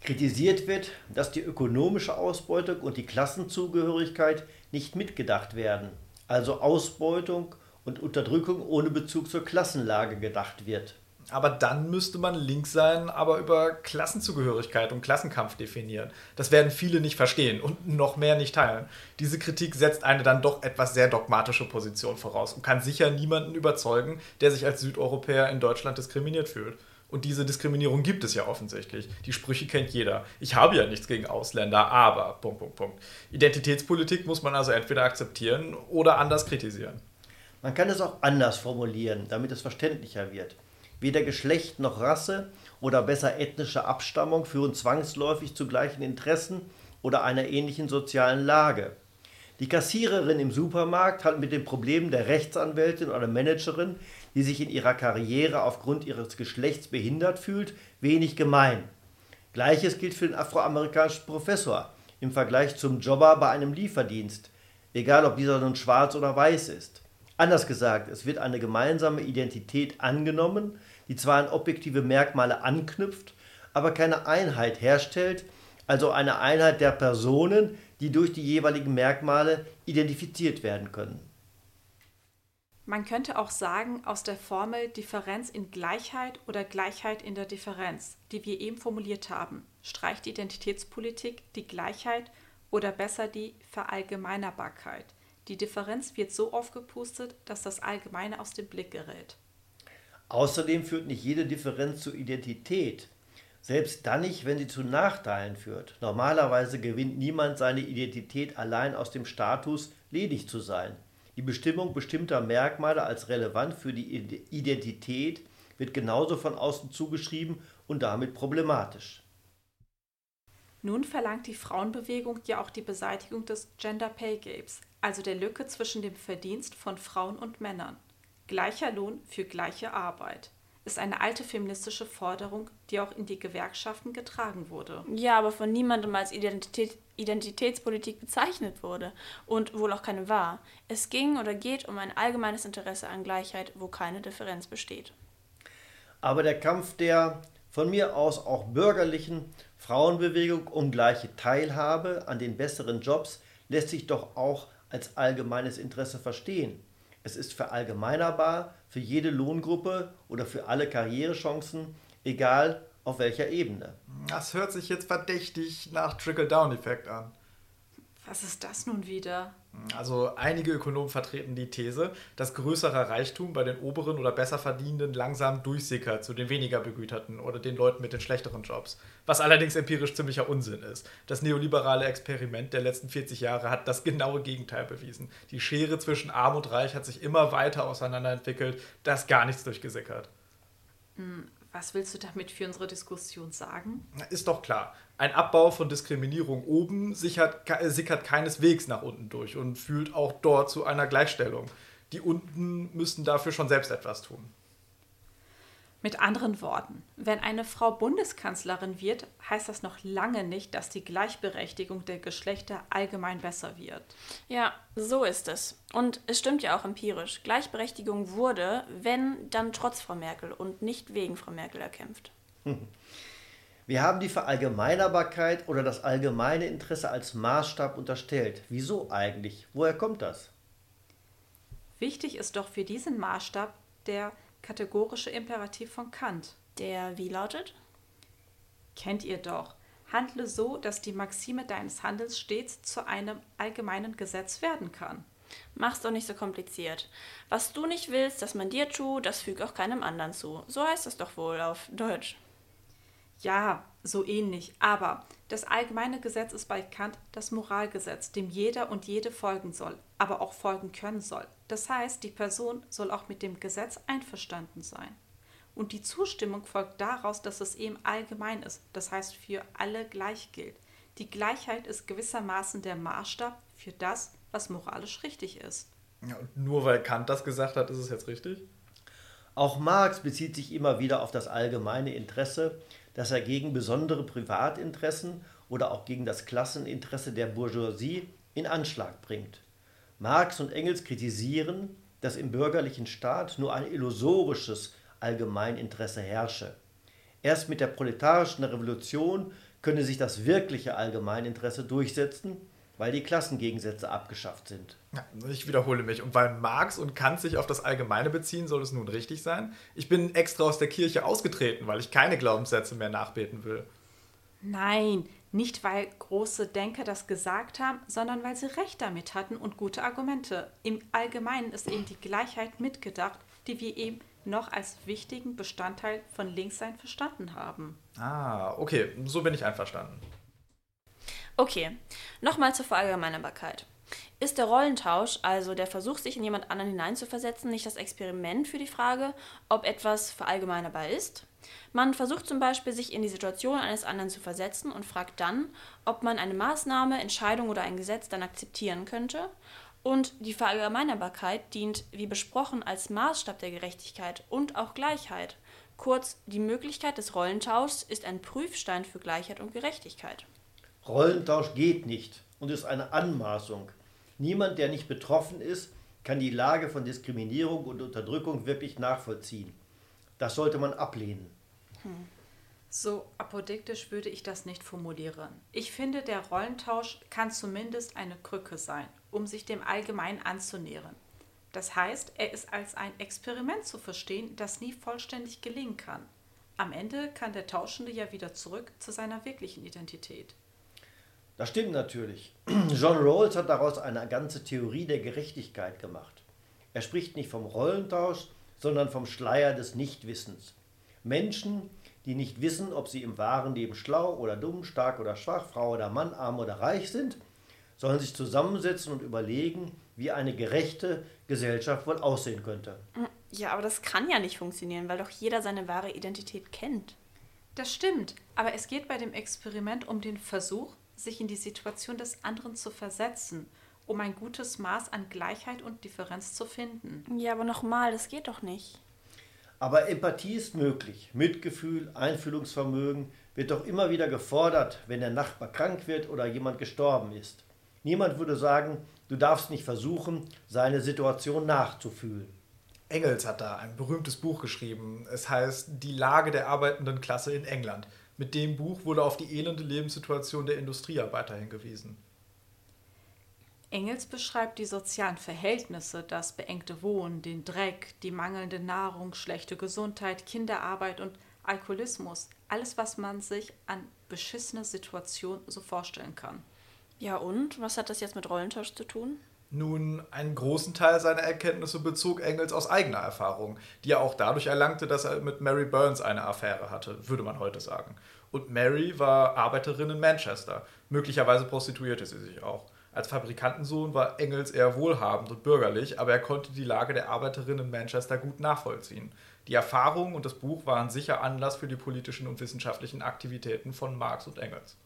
Kritisiert wird, dass die ökonomische Ausbeutung und die Klassenzugehörigkeit nicht mitgedacht werden, also Ausbeutung und Unterdrückung ohne Bezug zur Klassenlage gedacht wird. Aber dann müsste man links sein, aber über Klassenzugehörigkeit und Klassenkampf definieren. Das werden viele nicht verstehen und noch mehr nicht teilen. Diese Kritik setzt eine dann doch etwas sehr dogmatische Position voraus und kann sicher niemanden überzeugen, der sich als Südeuropäer in Deutschland diskriminiert fühlt. Und diese Diskriminierung gibt es ja offensichtlich. Die Sprüche kennt jeder. Ich habe ja nichts gegen Ausländer, aber. Punkt, Punkt, Punkt. Identitätspolitik muss man also entweder akzeptieren oder anders kritisieren. Man kann es auch anders formulieren, damit es verständlicher wird. Weder Geschlecht noch Rasse oder besser ethnische Abstammung führen zwangsläufig zu gleichen Interessen oder einer ähnlichen sozialen Lage. Die Kassiererin im Supermarkt hat mit den Problemen der Rechtsanwältin oder Managerin, die sich in ihrer Karriere aufgrund ihres Geschlechts behindert fühlt, wenig gemein. Gleiches gilt für den afroamerikanischen Professor im Vergleich zum Jobber bei einem Lieferdienst, egal ob dieser nun schwarz oder weiß ist. Anders gesagt, es wird eine gemeinsame Identität angenommen, die zwar an objektive Merkmale anknüpft, aber keine Einheit herstellt, also eine Einheit der Personen, die durch die jeweiligen Merkmale identifiziert werden können. Man könnte auch sagen, aus der Formel Differenz in Gleichheit oder Gleichheit in der Differenz, die wir eben formuliert haben, streicht Identitätspolitik die Gleichheit oder besser die Verallgemeinerbarkeit. Die Differenz wird so aufgepustet, dass das Allgemeine aus dem Blick gerät. Außerdem führt nicht jede Differenz zur Identität, selbst dann nicht, wenn sie zu Nachteilen führt. Normalerweise gewinnt niemand seine Identität allein aus dem Status, ledig zu sein. Die Bestimmung bestimmter Merkmale als relevant für die Identität wird genauso von außen zugeschrieben und damit problematisch. Nun verlangt die Frauenbewegung ja auch die Beseitigung des Gender Pay Gaps, also der Lücke zwischen dem Verdienst von Frauen und Männern. Gleicher Lohn für gleiche Arbeit ist eine alte feministische Forderung, die auch in die Gewerkschaften getragen wurde. Ja, aber von niemandem als Identität, Identitätspolitik bezeichnet wurde und wohl auch keine war. Es ging oder geht um ein allgemeines Interesse an Gleichheit, wo keine Differenz besteht. Aber der Kampf der von mir aus auch bürgerlichen Frauenbewegung um gleiche Teilhabe an den besseren Jobs lässt sich doch auch als allgemeines Interesse verstehen. Es ist verallgemeinerbar für jede Lohngruppe oder für alle Karrierechancen, egal auf welcher Ebene. Das hört sich jetzt verdächtig nach Trickle-Down-Effekt an. Was ist das nun wieder? Also einige Ökonomen vertreten die These, dass größerer Reichtum bei den oberen oder besser verdienenden langsam durchsickert zu den weniger begüterten oder den Leuten mit den schlechteren Jobs. Was allerdings empirisch ziemlicher Unsinn ist. Das neoliberale Experiment der letzten 40 Jahre hat das genaue Gegenteil bewiesen. Die Schere zwischen Arm und Reich hat sich immer weiter auseinanderentwickelt, da ist gar nichts durchgesickert. Was willst du damit für unsere Diskussion sagen? Ist doch klar. Ein Abbau von Diskriminierung oben sichert, sickert keineswegs nach unten durch und führt auch dort zu einer Gleichstellung. Die unten müssten dafür schon selbst etwas tun. Mit anderen Worten, wenn eine Frau Bundeskanzlerin wird, heißt das noch lange nicht, dass die Gleichberechtigung der Geschlechter allgemein besser wird. Ja, so ist es. Und es stimmt ja auch empirisch. Gleichberechtigung wurde, wenn, dann trotz Frau Merkel und nicht wegen Frau Merkel erkämpft. Wir haben die Verallgemeinerbarkeit oder das allgemeine Interesse als Maßstab unterstellt. Wieso eigentlich? Woher kommt das? Wichtig ist doch für diesen Maßstab der kategorische Imperativ von Kant. Der wie lautet? Kennt ihr doch. Handle so, dass die Maxime deines Handels stets zu einem allgemeinen Gesetz werden kann. Mach's doch nicht so kompliziert. Was du nicht willst, dass man dir tut, das füg auch keinem anderen zu. So heißt es doch wohl auf Deutsch. Ja, so ähnlich. Aber das allgemeine Gesetz ist bei Kant das Moralgesetz, dem jeder und jede folgen soll, aber auch folgen können soll. Das heißt, die Person soll auch mit dem Gesetz einverstanden sein. Und die Zustimmung folgt daraus, dass es eben allgemein ist, das heißt für alle gleich gilt. Die Gleichheit ist gewissermaßen der Maßstab für das, was moralisch richtig ist. Ja, und nur weil Kant das gesagt hat, ist es jetzt richtig? Auch Marx bezieht sich immer wieder auf das allgemeine Interesse, das er gegen besondere Privatinteressen oder auch gegen das Klasseninteresse der Bourgeoisie in Anschlag bringt. Marx und Engels kritisieren, dass im bürgerlichen Staat nur ein illusorisches Allgemeininteresse herrsche. Erst mit der proletarischen Revolution könne sich das wirkliche Allgemeininteresse durchsetzen, weil die Klassengegensätze abgeschafft sind. Ja, ich wiederhole mich. Und weil Marx und Kant sich auf das Allgemeine beziehen, soll es nun richtig sein? Ich bin extra aus der Kirche ausgetreten, weil ich keine Glaubenssätze mehr nachbeten will. Nein, nicht weil große Denker das gesagt haben, sondern weil sie recht damit hatten und gute Argumente. Im Allgemeinen ist eben die Gleichheit mitgedacht, die wir eben noch als wichtigen Bestandteil von Linkssein verstanden haben. Ah, okay, so bin ich einverstanden. Okay, nochmal zur Verallgemeinerbarkeit. Ist der Rollentausch, also der Versuch, sich in jemand anderen hineinzuversetzen, nicht das Experiment für die Frage, ob etwas verallgemeinerbar ist? Man versucht zum Beispiel, sich in die Situation eines anderen zu versetzen und fragt dann, ob man eine Maßnahme, Entscheidung oder ein Gesetz dann akzeptieren könnte. Und die Verallgemeinerbarkeit dient, wie besprochen, als Maßstab der Gerechtigkeit und auch Gleichheit. Kurz, die Möglichkeit des Rollentauschs ist ein Prüfstein für Gleichheit und Gerechtigkeit. Rollentausch geht nicht und ist eine Anmaßung. Niemand, der nicht betroffen ist, kann die Lage von Diskriminierung und Unterdrückung wirklich nachvollziehen. Das sollte man ablehnen. So apodiktisch würde ich das nicht formulieren. Ich finde, der Rollentausch kann zumindest eine Krücke sein, um sich dem Allgemeinen anzunähern. Das heißt, er ist als ein Experiment zu verstehen, das nie vollständig gelingen kann. Am Ende kann der Tauschende ja wieder zurück zu seiner wirklichen Identität. Das stimmt natürlich. *clears throat* John Rawls hat daraus eine ganze Theorie der Gerechtigkeit gemacht. Er spricht nicht vom Rollentausch, sondern vom Schleier des Nichtwissens. Menschen, die nicht wissen, ob sie im wahren Leben schlau oder dumm, stark oder schwach, Frau oder Mann, arm oder reich sind, sollen sich zusammensetzen und überlegen, wie eine gerechte Gesellschaft wohl aussehen könnte. Ja, aber das kann ja nicht funktionieren, weil doch jeder seine wahre Identität kennt. Das stimmt, aber es geht bei dem Experiment um den Versuch, sich in die Situation des anderen zu versetzen, um ein gutes Maß an Gleichheit und Differenz zu finden. Ja, aber nochmal, das geht doch nicht. Aber Empathie ist möglich. Mitgefühl, Einfühlungsvermögen wird doch immer wieder gefordert, wenn der Nachbar krank wird oder jemand gestorben ist. Niemand würde sagen, du darfst nicht versuchen, seine Situation nachzufühlen. Engels hat da ein berühmtes Buch geschrieben. Es heißt Die Lage der arbeitenden Klasse in England. Mit dem Buch wurde auf die elende Lebenssituation der Industriearbeiter hingewiesen. Engels beschreibt die sozialen Verhältnisse, das beengte Wohnen, den Dreck, die mangelnde Nahrung, schlechte Gesundheit, Kinderarbeit und Alkoholismus. Alles, was man sich an beschissene Situation so vorstellen kann. Ja, und? Was hat das jetzt mit Rollentausch zu tun? Nun, einen großen Teil seiner Erkenntnisse bezog Engels aus eigener Erfahrung, die er auch dadurch erlangte, dass er mit Mary Burns eine Affäre hatte, würde man heute sagen. Und Mary war Arbeiterin in Manchester. Möglicherweise prostituierte sie sich auch. Als Fabrikantensohn war Engels eher wohlhabend und bürgerlich, aber er konnte die Lage der Arbeiterin in Manchester gut nachvollziehen. Die Erfahrung und das Buch waren sicher Anlass für die politischen und wissenschaftlichen Aktivitäten von Marx und Engels.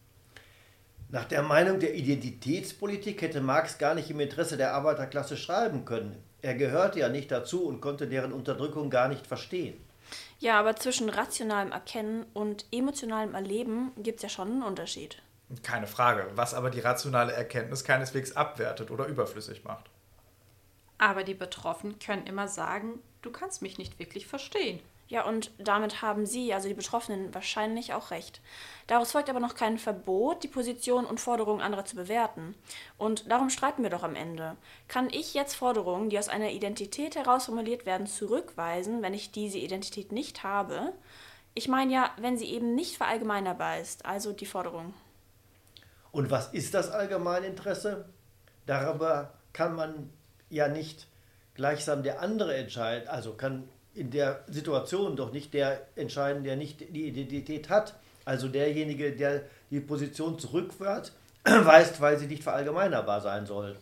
Nach der Meinung der Identitätspolitik hätte Marx gar nicht im Interesse der Arbeiterklasse schreiben können. Er gehörte ja nicht dazu und konnte deren Unterdrückung gar nicht verstehen. Ja, aber zwischen rationalem Erkennen und emotionalem Erleben gibt es ja schon einen Unterschied. Keine Frage, was aber die rationale Erkenntnis keineswegs abwertet oder überflüssig macht. Aber die Betroffenen können immer sagen, du kannst mich nicht wirklich verstehen. Ja, und damit haben Sie, also die Betroffenen, wahrscheinlich auch recht. Daraus folgt aber noch kein Verbot, die Position und Forderungen anderer zu bewerten. Und darum streiten wir doch am Ende. Kann ich jetzt Forderungen, die aus einer Identität heraus formuliert werden, zurückweisen, wenn ich diese Identität nicht habe? Ich meine ja, wenn sie eben nicht verallgemeinerbar ist, also die Forderung. Und was ist das Allgemeininteresse? Darüber kann man ja nicht gleichsam der andere entscheiden, also kann in der Situation doch nicht der entscheiden, der nicht die Identität hat, also derjenige, der die Position zurückweist, *clears throat* weist, weil sie nicht verallgemeinerbar sein soll.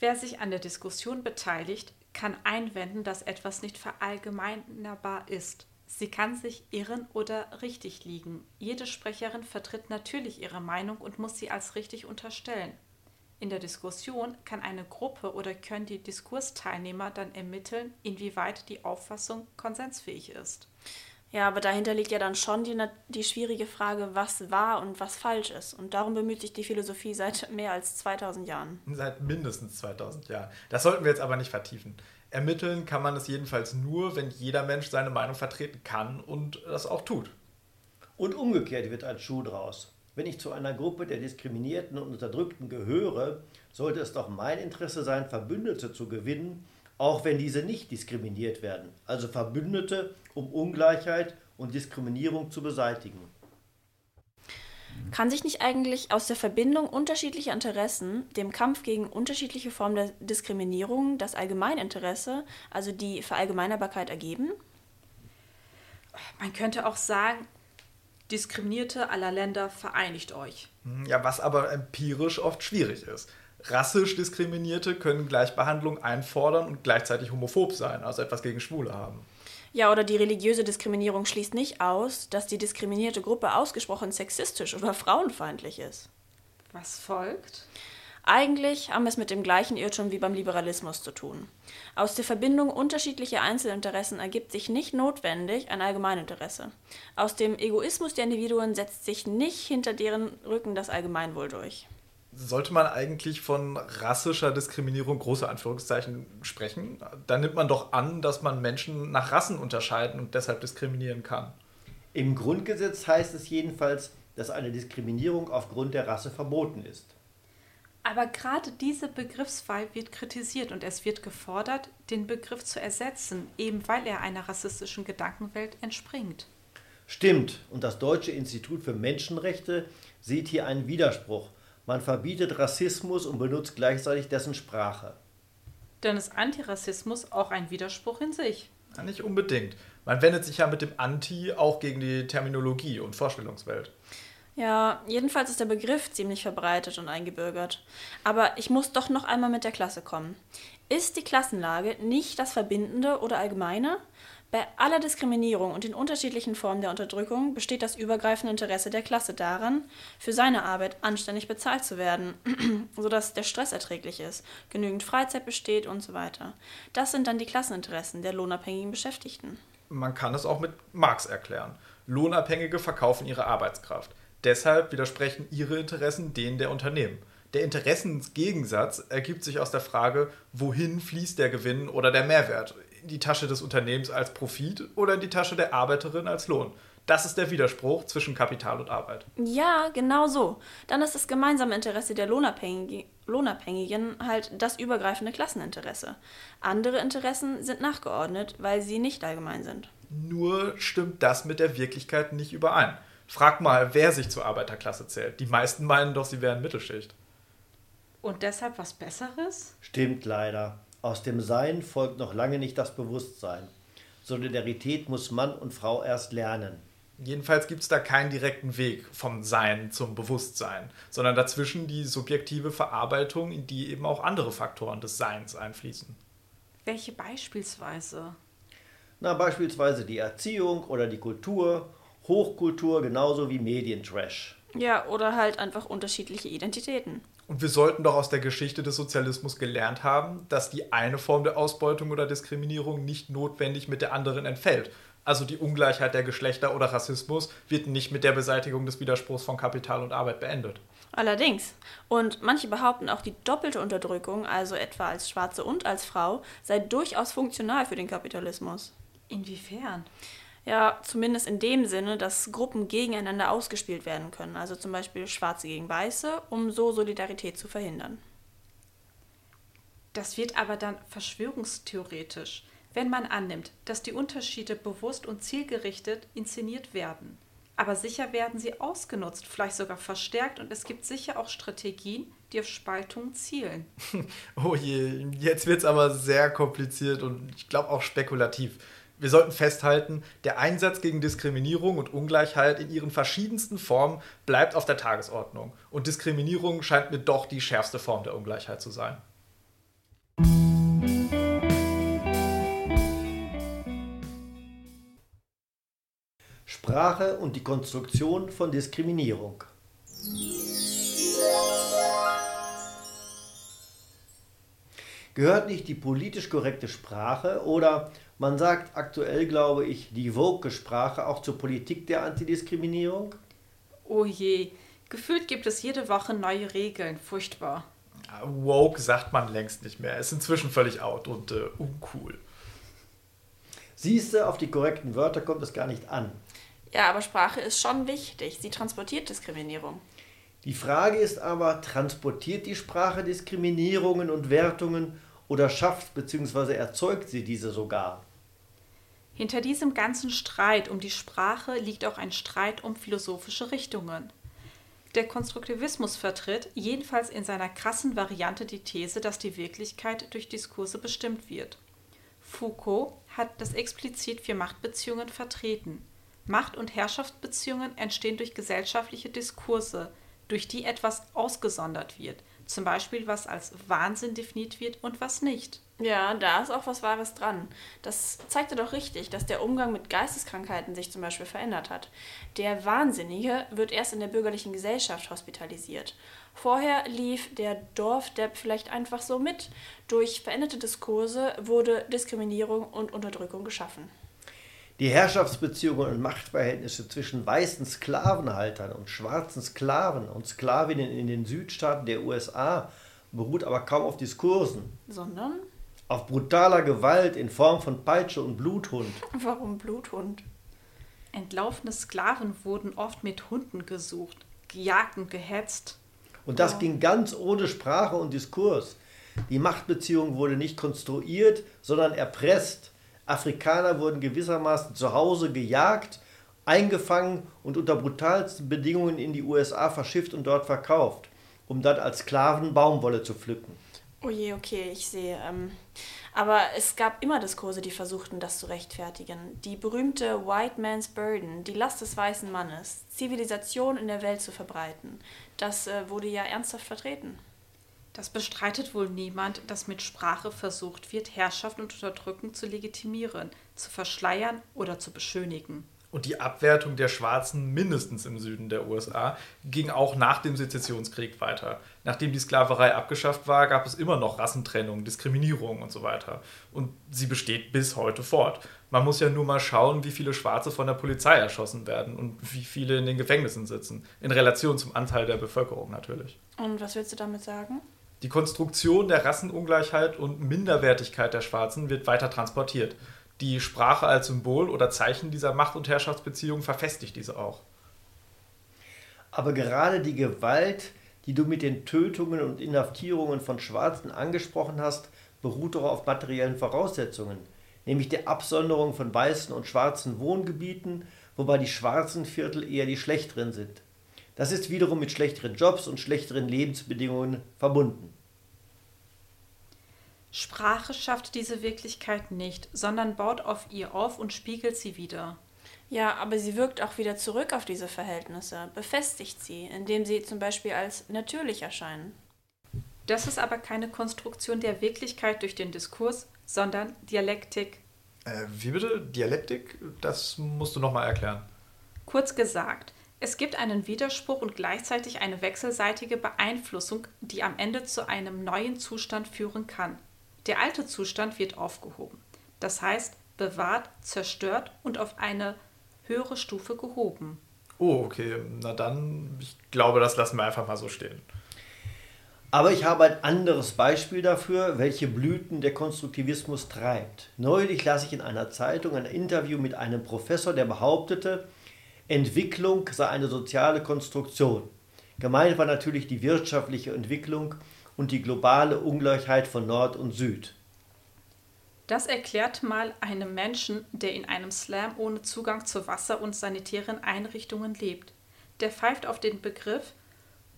Wer sich an der Diskussion beteiligt, kann einwenden, dass etwas nicht verallgemeinerbar ist. Sie kann sich irren oder richtig liegen. Jede Sprecherin vertritt natürlich ihre Meinung und muss sie als richtig unterstellen. In der Diskussion kann eine Gruppe oder können die Diskursteilnehmer dann ermitteln, inwieweit die Auffassung konsensfähig ist. Ja, aber dahinter liegt ja dann schon die, die schwierige Frage, was wahr und was falsch ist. Und darum bemüht sich die Philosophie seit mehr als 2000 Jahren. Seit mindestens 2000 Jahren. Das sollten wir jetzt aber nicht vertiefen. Ermitteln kann man es jedenfalls nur, wenn jeder Mensch seine Meinung vertreten kann und das auch tut. Und umgekehrt wird ein Schuh draus. Wenn ich zu einer Gruppe der Diskriminierten und Unterdrückten gehöre, sollte es doch mein Interesse sein, Verbündete zu gewinnen, auch wenn diese nicht diskriminiert werden. Also Verbündete, um Ungleichheit und Diskriminierung zu beseitigen. Kann sich nicht eigentlich aus der Verbindung unterschiedlicher Interessen, dem Kampf gegen unterschiedliche Formen der Diskriminierung, das Allgemeininteresse, also die Verallgemeinerbarkeit ergeben? Man könnte auch sagen, Diskriminierte aller Länder vereinigt euch. Ja, was aber empirisch oft schwierig ist. Rassisch Diskriminierte können Gleichbehandlung einfordern und gleichzeitig homophob sein, also etwas gegen Schwule haben. Ja, oder die religiöse Diskriminierung schließt nicht aus, dass die diskriminierte Gruppe ausgesprochen sexistisch oder frauenfeindlich ist. Was folgt? Eigentlich haben wir es mit dem gleichen Irrtum wie beim Liberalismus zu tun. Aus der Verbindung unterschiedlicher Einzelinteressen ergibt sich nicht notwendig ein Allgemeininteresse. Aus dem Egoismus der Individuen setzt sich nicht hinter deren Rücken das Allgemeinwohl durch. Sollte man eigentlich von rassischer Diskriminierung große Anführungszeichen sprechen? Dann nimmt man doch an, dass man Menschen nach Rassen unterscheiden und deshalb diskriminieren kann. Im Grundgesetz heißt es jedenfalls, dass eine Diskriminierung aufgrund der Rasse verboten ist. Aber gerade diese Begriffswahl wird kritisiert und es wird gefordert, den Begriff zu ersetzen, eben weil er einer rassistischen Gedankenwelt entspringt. Stimmt, und das Deutsche Institut für Menschenrechte sieht hier einen Widerspruch. Man verbietet Rassismus und benutzt gleichzeitig dessen Sprache. Dann ist Antirassismus auch ein Widerspruch in sich. Ja, nicht unbedingt. Man wendet sich ja mit dem Anti auch gegen die Terminologie und Vorstellungswelt. Ja, jedenfalls ist der Begriff ziemlich verbreitet und eingebürgert. Aber ich muss doch noch einmal mit der Klasse kommen. Ist die Klassenlage nicht das Verbindende oder Allgemeine? Bei aller Diskriminierung und den unterschiedlichen Formen der Unterdrückung besteht das übergreifende Interesse der Klasse daran, für seine Arbeit anständig bezahlt zu werden, *clears throat* sodass der Stress erträglich ist, genügend Freizeit besteht und so weiter. Das sind dann die Klasseninteressen der lohnabhängigen Beschäftigten. Man kann es auch mit Marx erklären. Lohnabhängige verkaufen ihre Arbeitskraft. Deshalb widersprechen ihre Interessen denen der Unternehmen. Der Interessensgegensatz ergibt sich aus der Frage, wohin fließt der Gewinn oder der Mehrwert? In die Tasche des Unternehmens als Profit oder in die Tasche der Arbeiterin als Lohn? Das ist der Widerspruch zwischen Kapital und Arbeit. Ja, genau so. Dann ist das gemeinsame Interesse der Lohnabhängigen, Lohnabhängigen halt das übergreifende Klasseninteresse. Andere Interessen sind nachgeordnet, weil sie nicht allgemein sind. Nur stimmt das mit der Wirklichkeit nicht überein. Frag mal, wer sich zur Arbeiterklasse zählt. Die meisten meinen doch, sie wären Mittelschicht. Und deshalb was Besseres? Stimmt leider. Aus dem Sein folgt noch lange nicht das Bewusstsein. Solidarität muss Mann und Frau erst lernen. Jedenfalls gibt es da keinen direkten Weg vom Sein zum Bewusstsein, sondern dazwischen die subjektive Verarbeitung, in die eben auch andere Faktoren des Seins einfließen. Welche beispielsweise? Na, beispielsweise die Erziehung oder die Kultur Hochkultur genauso wie Medientrash. Ja, oder halt einfach unterschiedliche Identitäten. Und wir sollten doch aus der Geschichte des Sozialismus gelernt haben, dass die eine Form der Ausbeutung oder Diskriminierung nicht notwendig mit der anderen entfällt. Also die Ungleichheit der Geschlechter oder Rassismus wird nicht mit der Beseitigung des Widerspruchs von Kapital und Arbeit beendet. Allerdings. Und manche behaupten auch, die doppelte Unterdrückung, also etwa als Schwarze und als Frau, sei durchaus funktional für den Kapitalismus. Inwiefern? Ja, zumindest in dem Sinne, dass Gruppen gegeneinander ausgespielt werden können, also zum Beispiel Schwarze gegen Weiße, um so Solidarität zu verhindern. Das wird aber dann verschwörungstheoretisch, wenn man annimmt, dass die Unterschiede bewusst und zielgerichtet inszeniert werden. Aber sicher werden sie ausgenutzt, vielleicht sogar verstärkt und es gibt sicher auch Strategien, die auf Spaltung zielen. *laughs* Oh je, jetzt wird es aber sehr kompliziert und ich glaube auch spekulativ wir sollten festhalten, der Einsatz gegen Diskriminierung und Ungleichheit in ihren verschiedensten Formen bleibt auf der Tagesordnung. Und Diskriminierung scheint mir doch die schärfste Form der Ungleichheit zu sein. Sprache und die Konstruktion von Diskriminierung. Gehört nicht die politisch korrekte Sprache oder man sagt aktuell, glaube ich, die woke Sprache auch zur Politik der Antidiskriminierung? Oh je, gefühlt gibt es jede Woche neue Regeln, furchtbar. Woke sagt man längst nicht mehr, ist inzwischen völlig out und äh, uncool. Siehst du, auf die korrekten Wörter kommt es gar nicht an. Ja, aber Sprache ist schon wichtig. Sie transportiert Diskriminierung. Die Frage ist aber, transportiert die Sprache Diskriminierungen und Wertungen oder schafft bzw. erzeugt sie diese sogar? Hinter diesem ganzen Streit um die Sprache liegt auch ein Streit um philosophische Richtungen. Der Konstruktivismus vertritt, jedenfalls in seiner krassen Variante, die These, dass die Wirklichkeit durch Diskurse bestimmt wird. Foucault hat das explizit für Machtbeziehungen vertreten. Macht- und Herrschaftsbeziehungen entstehen durch gesellschaftliche Diskurse, durch die etwas ausgesondert wird, Zum Beispiel, was als Wahnsinn definiert wird und was nicht. Ja, da ist auch was Wahres dran. Das zeigte doch richtig, dass der Umgang mit Geisteskrankheiten sich zum Beispiel verändert hat. Der Wahnsinnige wird erst in der bürgerlichen Gesellschaft hospitalisiert. Vorher lief der Dorfdepp vielleicht einfach so mit. Durch veränderte Diskurse wurde Diskriminierung und Unterdrückung geschaffen. Die Herrschaftsbeziehungen und Machtverhältnisse zwischen weißen Sklavenhaltern und schwarzen Sklaven und Sklavinnen in den Südstaaten der USA beruht aber kaum auf Diskursen. Sondern? Auf brutaler Gewalt in Form von Peitsche und Bluthund. Warum Bluthund? Entlaufene Sklaven wurden oft mit Hunden gesucht, gejagt und gehetzt. Und das ging ganz ohne Sprache und Diskurs. Die Machtbeziehung wurde nicht konstruiert, sondern erpresst. Afrikaner wurden gewissermaßen zu Hause gejagt, eingefangen und unter brutalsten Bedingungen in die USA verschifft und dort verkauft, um dann als Sklaven Baumwolle zu pflücken. Oh je, okay, ich sehe. Ähm, aber es gab immer Diskurse, die versuchten, das zu rechtfertigen. Die berühmte White Man's Burden, die Last des weißen Mannes, Zivilisation in der Welt zu verbreiten, das äh, wurde ja ernsthaft vertreten. Das bestreitet wohl niemand, dass mit Sprache versucht wird, Herrschaft und Unterdrückung zu legitimieren, zu verschleiern oder zu beschönigen. Und die Abwertung der Schwarzen mindestens im Süden der USA ging auch nach dem Sezessionskrieg weiter. Nachdem die Sklaverei abgeschafft war, gab es immer noch Rassentrennung, Diskriminierung und so weiter. Und sie besteht bis heute fort. Man muss ja nur mal schauen, wie viele Schwarze von der Polizei erschossen werden und wie viele in den Gefängnissen sitzen. In Relation zum Anteil der Bevölkerung natürlich. Und was willst du damit sagen? Die Konstruktion der Rassenungleichheit und Minderwertigkeit der Schwarzen wird weiter transportiert. Die Sprache als Symbol oder Zeichen dieser Macht- und Herrschaftsbeziehung verfestigt diese auch. Aber gerade die Gewalt, die du mit den Tötungen und Inhaftierungen von Schwarzen angesprochen hast, beruht doch auf materiellen Voraussetzungen, nämlich der Absonderung von weißen und schwarzen Wohngebieten, wobei die schwarzen Viertel eher die schlechteren sind. Das ist wiederum mit schlechteren Jobs und schlechteren Lebensbedingungen verbunden. Sprache schafft diese Wirklichkeit nicht, sondern baut auf ihr auf und spiegelt sie wieder. Ja, aber sie wirkt auch wieder zurück auf diese Verhältnisse, befestigt sie, indem sie zum Beispiel als natürlich erscheinen. Das ist aber keine Konstruktion der Wirklichkeit durch den Diskurs, sondern Dialektik. Äh, wie bitte? Dialektik? Das musst du nochmal erklären. Kurz gesagt, es gibt einen Widerspruch und gleichzeitig eine wechselseitige Beeinflussung, die am Ende zu einem neuen Zustand führen kann. Der alte Zustand wird aufgehoben, das heißt bewahrt, zerstört und auf eine höhere Stufe gehoben. Oh, okay. Na dann, ich glaube, das lassen wir einfach mal so stehen. Aber ich habe ein anderes Beispiel dafür, welche Blüten der Konstruktivismus treibt. Neulich las ich in einer Zeitung ein Interview mit einem Professor, der behauptete, Entwicklung sei eine soziale Konstruktion. Gemeint war natürlich die wirtschaftliche Entwicklung und die globale Ungleichheit von Nord und Süd. Das erklärt mal einem Menschen, der in einem Slam ohne Zugang zu Wasser und sanitären Einrichtungen lebt. Der pfeift auf den Begriff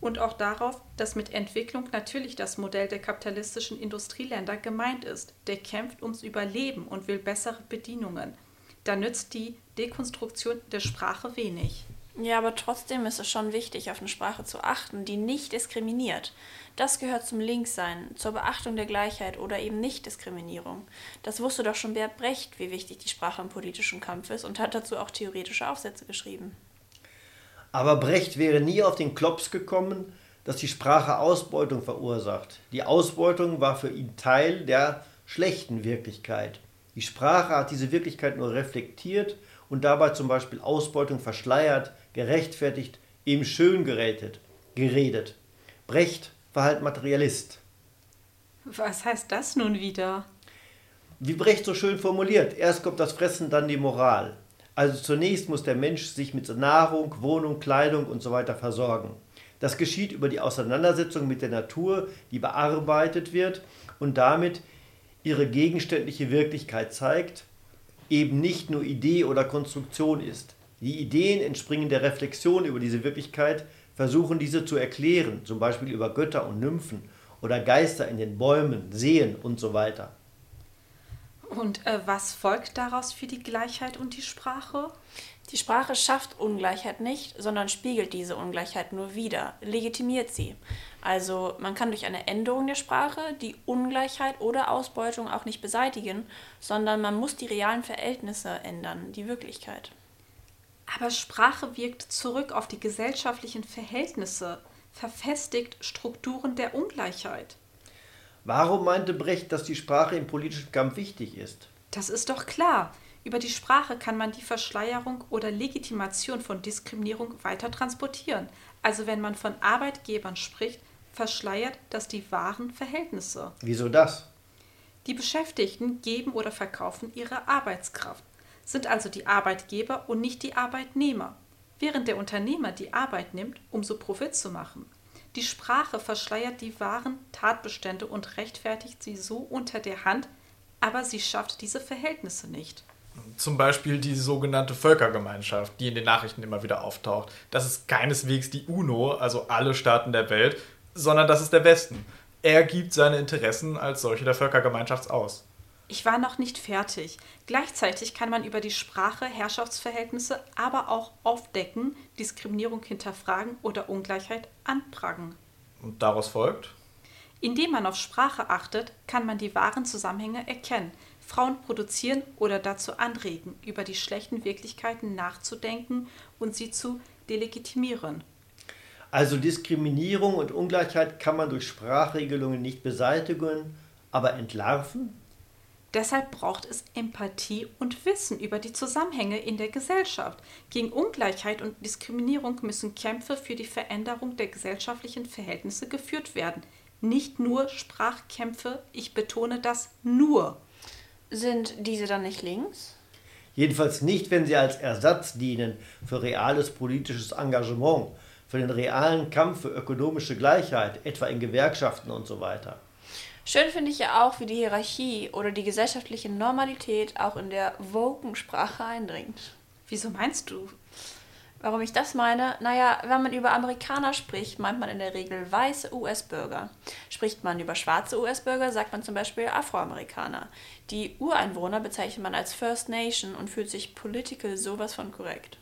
und auch darauf, dass mit Entwicklung natürlich das Modell der kapitalistischen Industrieländer gemeint ist. Der kämpft ums Überleben und will bessere Bedienungen. Da nützt die Dekonstruktion der Sprache wenig. Ja, aber trotzdem ist es schon wichtig, auf eine Sprache zu achten, die nicht diskriminiert. Das gehört zum Linkssein, zur Beachtung der Gleichheit oder eben Nichtdiskriminierung. Das wusste doch schon Bert Brecht, wie wichtig die Sprache im politischen Kampf ist und hat dazu auch theoretische Aufsätze geschrieben. Aber Brecht wäre nie auf den Klops gekommen, dass die Sprache Ausbeutung verursacht. Die Ausbeutung war für ihn Teil der schlechten Wirklichkeit. Die Sprache hat diese Wirklichkeit nur reflektiert und dabei zum Beispiel Ausbeutung verschleiert, gerechtfertigt, eben schön geredet. geredet. Brecht war halt Materialist. Was heißt das nun wieder? Wie Brecht so schön formuliert, erst kommt das Fressen, dann die Moral. Also zunächst muss der Mensch sich mit Nahrung, Wohnung, Kleidung und so weiter versorgen. Das geschieht über die Auseinandersetzung mit der Natur, die bearbeitet wird und damit ihre gegenständliche Wirklichkeit zeigt, eben nicht nur Idee oder Konstruktion ist. Die Ideen entspringen der Reflexion über diese Wirklichkeit, versuchen diese zu erklären, zum Beispiel über Götter und Nymphen oder Geister in den Bäumen, Seen und so weiter. Und äh, was folgt daraus für die Gleichheit und die Sprache? Die Sprache schafft Ungleichheit nicht, sondern spiegelt diese Ungleichheit nur wider, legitimiert sie. Also man kann durch eine Änderung der Sprache die Ungleichheit oder Ausbeutung auch nicht beseitigen, sondern man muss die realen Verhältnisse ändern, die Wirklichkeit. Aber Sprache wirkt zurück auf die gesellschaftlichen Verhältnisse, verfestigt Strukturen der Ungleichheit. Warum meinte Brecht, dass die Sprache im politischen Kampf wichtig ist? Das ist doch klar. Über die Sprache kann man die Verschleierung oder Legitimation von Diskriminierung weiter transportieren. Also wenn man von Arbeitgebern spricht, verschleiert das die wahren Verhältnisse. Wieso das? Die Beschäftigten geben oder verkaufen ihre Arbeitskraft, sind also die Arbeitgeber und nicht die Arbeitnehmer, während der Unternehmer die Arbeit nimmt, um so Profit zu machen. Die Sprache verschleiert die wahren Tatbestände und rechtfertigt sie so unter der Hand, aber sie schafft diese Verhältnisse nicht. Zum Beispiel die sogenannte Völkergemeinschaft, die in den Nachrichten immer wieder auftaucht. Das ist keineswegs die UNO, also alle Staaten der Welt, sondern das ist der Westen. Er gibt seine Interessen als solche der Völkergemeinschaft aus. Ich war noch nicht fertig. Gleichzeitig kann man über die Sprache Herrschaftsverhältnisse aber auch aufdecken, Diskriminierung hinterfragen oder Ungleichheit anprangern. Und daraus folgt? Indem man auf Sprache achtet, kann man die wahren Zusammenhänge erkennen, Frauen produzieren oder dazu anregen, über die schlechten Wirklichkeiten nachzudenken und sie zu delegitimieren. Also Diskriminierung und Ungleichheit kann man durch Sprachregelungen nicht beseitigen, aber entlarven? Deshalb braucht es Empathie und Wissen über die Zusammenhänge in der Gesellschaft. Gegen Ungleichheit und Diskriminierung müssen Kämpfe für die Veränderung der gesellschaftlichen Verhältnisse geführt werden. Nicht nur Sprachkämpfe, ich betone das nur. Sind diese dann nicht links? Jedenfalls nicht, wenn sie als Ersatz dienen für reales politisches Engagement, für den realen Kampf für ökonomische Gleichheit, etwa in Gewerkschaften und so weiter. Schön finde ich ja auch, wie die Hierarchie oder die gesellschaftliche Normalität auch in der Woken-Sprache eindringt. Wieso meinst du? Warum ich das meine? Naja, wenn man über Amerikaner spricht, meint man in der Regel weiße US-Bürger. Spricht man über schwarze US-Bürger, sagt man zum Beispiel Afroamerikaner. Die Ureinwohner bezeichnet man als First Nation und fühlt sich political sowas von korrekt.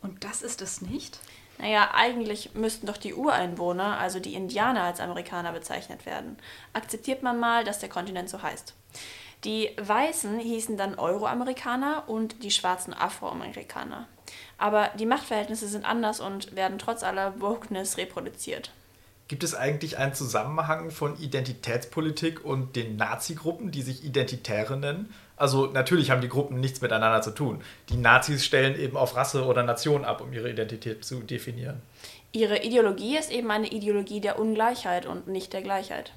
Und das ist es nicht? Naja, eigentlich müssten doch die Ureinwohner, also die Indianer, als Amerikaner bezeichnet werden. Akzeptiert man mal, dass der Kontinent so heißt. Die Weißen hießen dann Euroamerikaner und die Schwarzen Afroamerikaner. Aber die Machtverhältnisse sind anders und werden trotz aller Wokeness reproduziert. Gibt es eigentlich einen Zusammenhang von Identitätspolitik und den Nazi-Gruppen, die sich Identitäre nennen? Also natürlich haben die Gruppen nichts miteinander zu tun. Die Nazis stellen eben auf Rasse oder Nation ab, um ihre Identität zu definieren. Ihre Ideologie ist eben eine Ideologie der Ungleichheit und nicht der Gleichheit.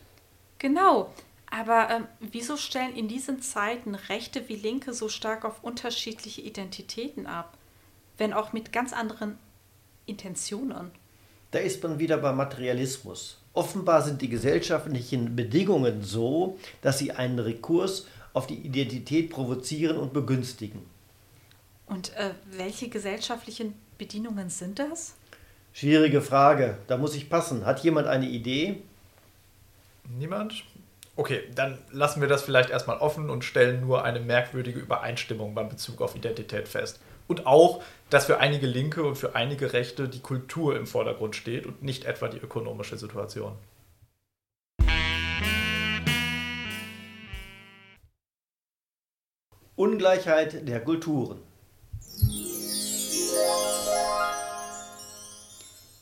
Genau. Aber ähm, wieso stellen in diesen Zeiten Rechte wie Linke so stark auf unterschiedliche Identitäten ab? Wenn auch mit ganz anderen Intentionen. Da ist man wieder beim Materialismus. Offenbar sind die gesellschaftlichen Bedingungen so, dass sie einen Rekurs auf die Identität provozieren und begünstigen. Und äh, welche gesellschaftlichen Bedingungen sind das? Schwierige Frage, da muss ich passen. Hat jemand eine Idee? Niemand? Okay, dann lassen wir das vielleicht erstmal offen und stellen nur eine merkwürdige Übereinstimmung beim Bezug auf Identität fest. Und auch, dass für einige Linke und für einige Rechte die Kultur im Vordergrund steht und nicht etwa die ökonomische Situation. Ungleichheit der Kulturen.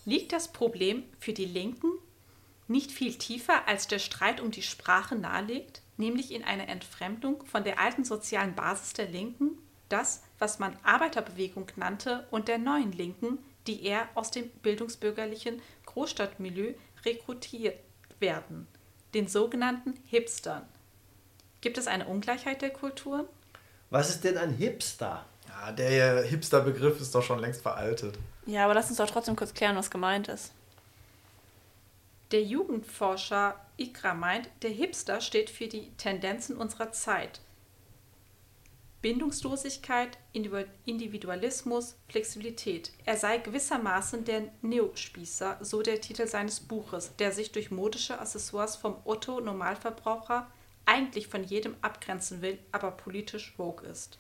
Liegt das Problem für die Linken nicht viel tiefer, als der Streit um die Sprache nahelegt, nämlich in einer Entfremdung von der alten sozialen Basis der Linken, das, was man Arbeiterbewegung nannte, und der neuen Linken, die eher aus dem bildungsbürgerlichen Großstadtmilieu rekrutiert werden, den sogenannten Hipstern. Gibt es eine Ungleichheit der Kulturen? Was ist denn ein Hipster? Ja, der Hipster-Begriff ist doch schon längst veraltet. Ja, aber lass uns doch trotzdem kurz klären, was gemeint ist. Der Jugendforscher Ikra meint, der Hipster steht für die Tendenzen unserer Zeit. Bindungslosigkeit, Individualismus, Flexibilität. Er sei gewissermaßen der Neospießer, so der Titel seines Buches, der sich durch modische Accessoires vom Otto-Normalverbraucher eigentlich von jedem abgrenzen will, aber politisch woke ist.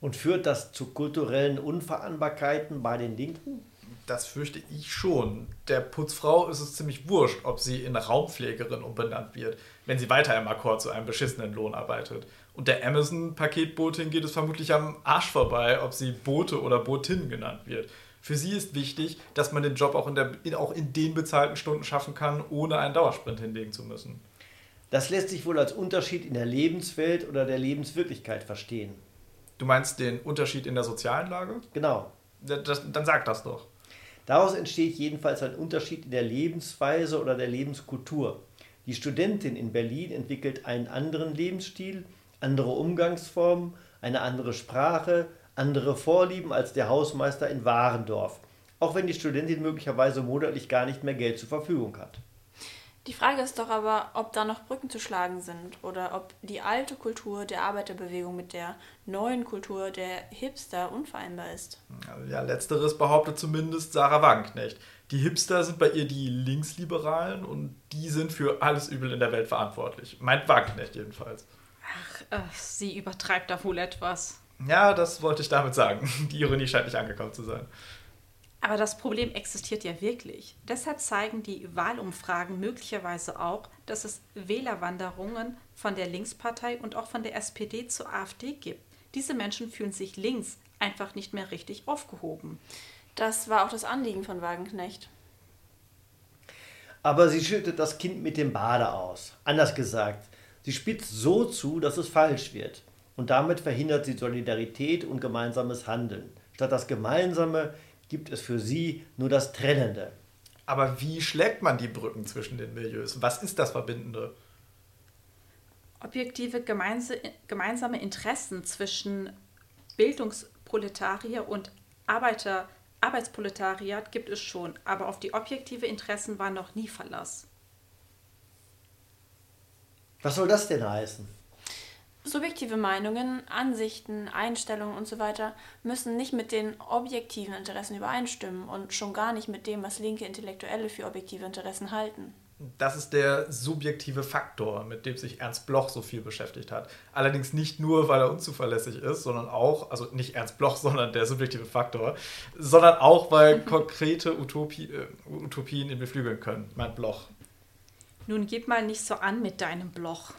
Und führt das zu kulturellen Unvereinbarkeiten bei den Linken? Das fürchte ich schon. Der Putzfrau ist es ziemlich wurscht, ob sie in Raumpflegerin umbenannt wird, wenn sie weiter im Akkord zu einem beschissenen Lohn arbeitet. Und der Amazon-Paketbotin geht es vermutlich am Arsch vorbei, ob sie Bote oder Botin genannt wird. Für sie ist wichtig, dass man den Job auch in, der, auch in den bezahlten Stunden schaffen kann, ohne einen Dauersprint hinlegen zu müssen. Das lässt sich wohl als Unterschied in der Lebenswelt oder der Lebenswirklichkeit verstehen. Du meinst den Unterschied in der sozialen Lage? Genau. Das, dann sag das doch. Daraus entsteht jedenfalls ein Unterschied in der Lebensweise oder der Lebenskultur. Die Studentin in Berlin entwickelt einen anderen Lebensstil, andere Umgangsformen, eine andere Sprache, andere Vorlieben als der Hausmeister in Warendorf, auch wenn die Studentin möglicherweise monatlich gar nicht mehr Geld zur Verfügung hat. Die Frage ist doch aber, ob da noch Brücken zu schlagen sind oder ob die alte Kultur der Arbeiterbewegung mit der neuen Kultur der Hipster unvereinbar ist. Ja, letzteres behauptet zumindest Sarah Wagenknecht. Die Hipster sind bei ihr die Linksliberalen und die sind für alles Übel in der Welt verantwortlich. Meint Wagenknecht jedenfalls. Ach, äh, sie übertreibt da wohl etwas. Ja, das wollte ich damit sagen. *laughs* Die Ironie scheint nicht angekommen zu sein. Aber das Problem existiert ja wirklich. Deshalb zeigen die Wahlumfragen möglicherweise auch, dass es Wählerwanderungen von der Linkspartei und auch von der SPD zur AfD gibt. Diese Menschen fühlen sich links einfach nicht mehr richtig aufgehoben. Das war auch das Anliegen von Wagenknecht. Aber sie schüttet das Kind mit dem Bade aus. Anders gesagt, sie spitzt so zu, dass es falsch wird. Und damit verhindert sie Solidarität und gemeinsames Handeln. Statt das Gemeinsame gibt es für sie nur das Trennende. Aber wie schlägt man die Brücken zwischen den Milieus? Was ist das Verbindende? Objektive gemeinsame Interessen zwischen Bildungsproletarier und Arbeiter, Arbeitsproletariat gibt es schon, aber auf die objektive Interessen war noch nie Verlass. Was soll das denn heißen? Subjektive Meinungen, Ansichten, Einstellungen und so weiter müssen nicht mit den objektiven Interessen übereinstimmen und schon gar nicht mit dem, was linke Intellektuelle für objektive Interessen halten. Das ist der subjektive Faktor, mit dem sich Ernst Bloch so viel beschäftigt hat. Allerdings nicht nur, weil er unzuverlässig ist, sondern auch, also nicht Ernst Bloch, *laughs* sondern der subjektive Faktor, sondern auch, weil *laughs* konkrete Utopie, äh, Utopien ihn beflügeln können, meint Bloch. Nun gib mal nicht so an mit deinem Bloch.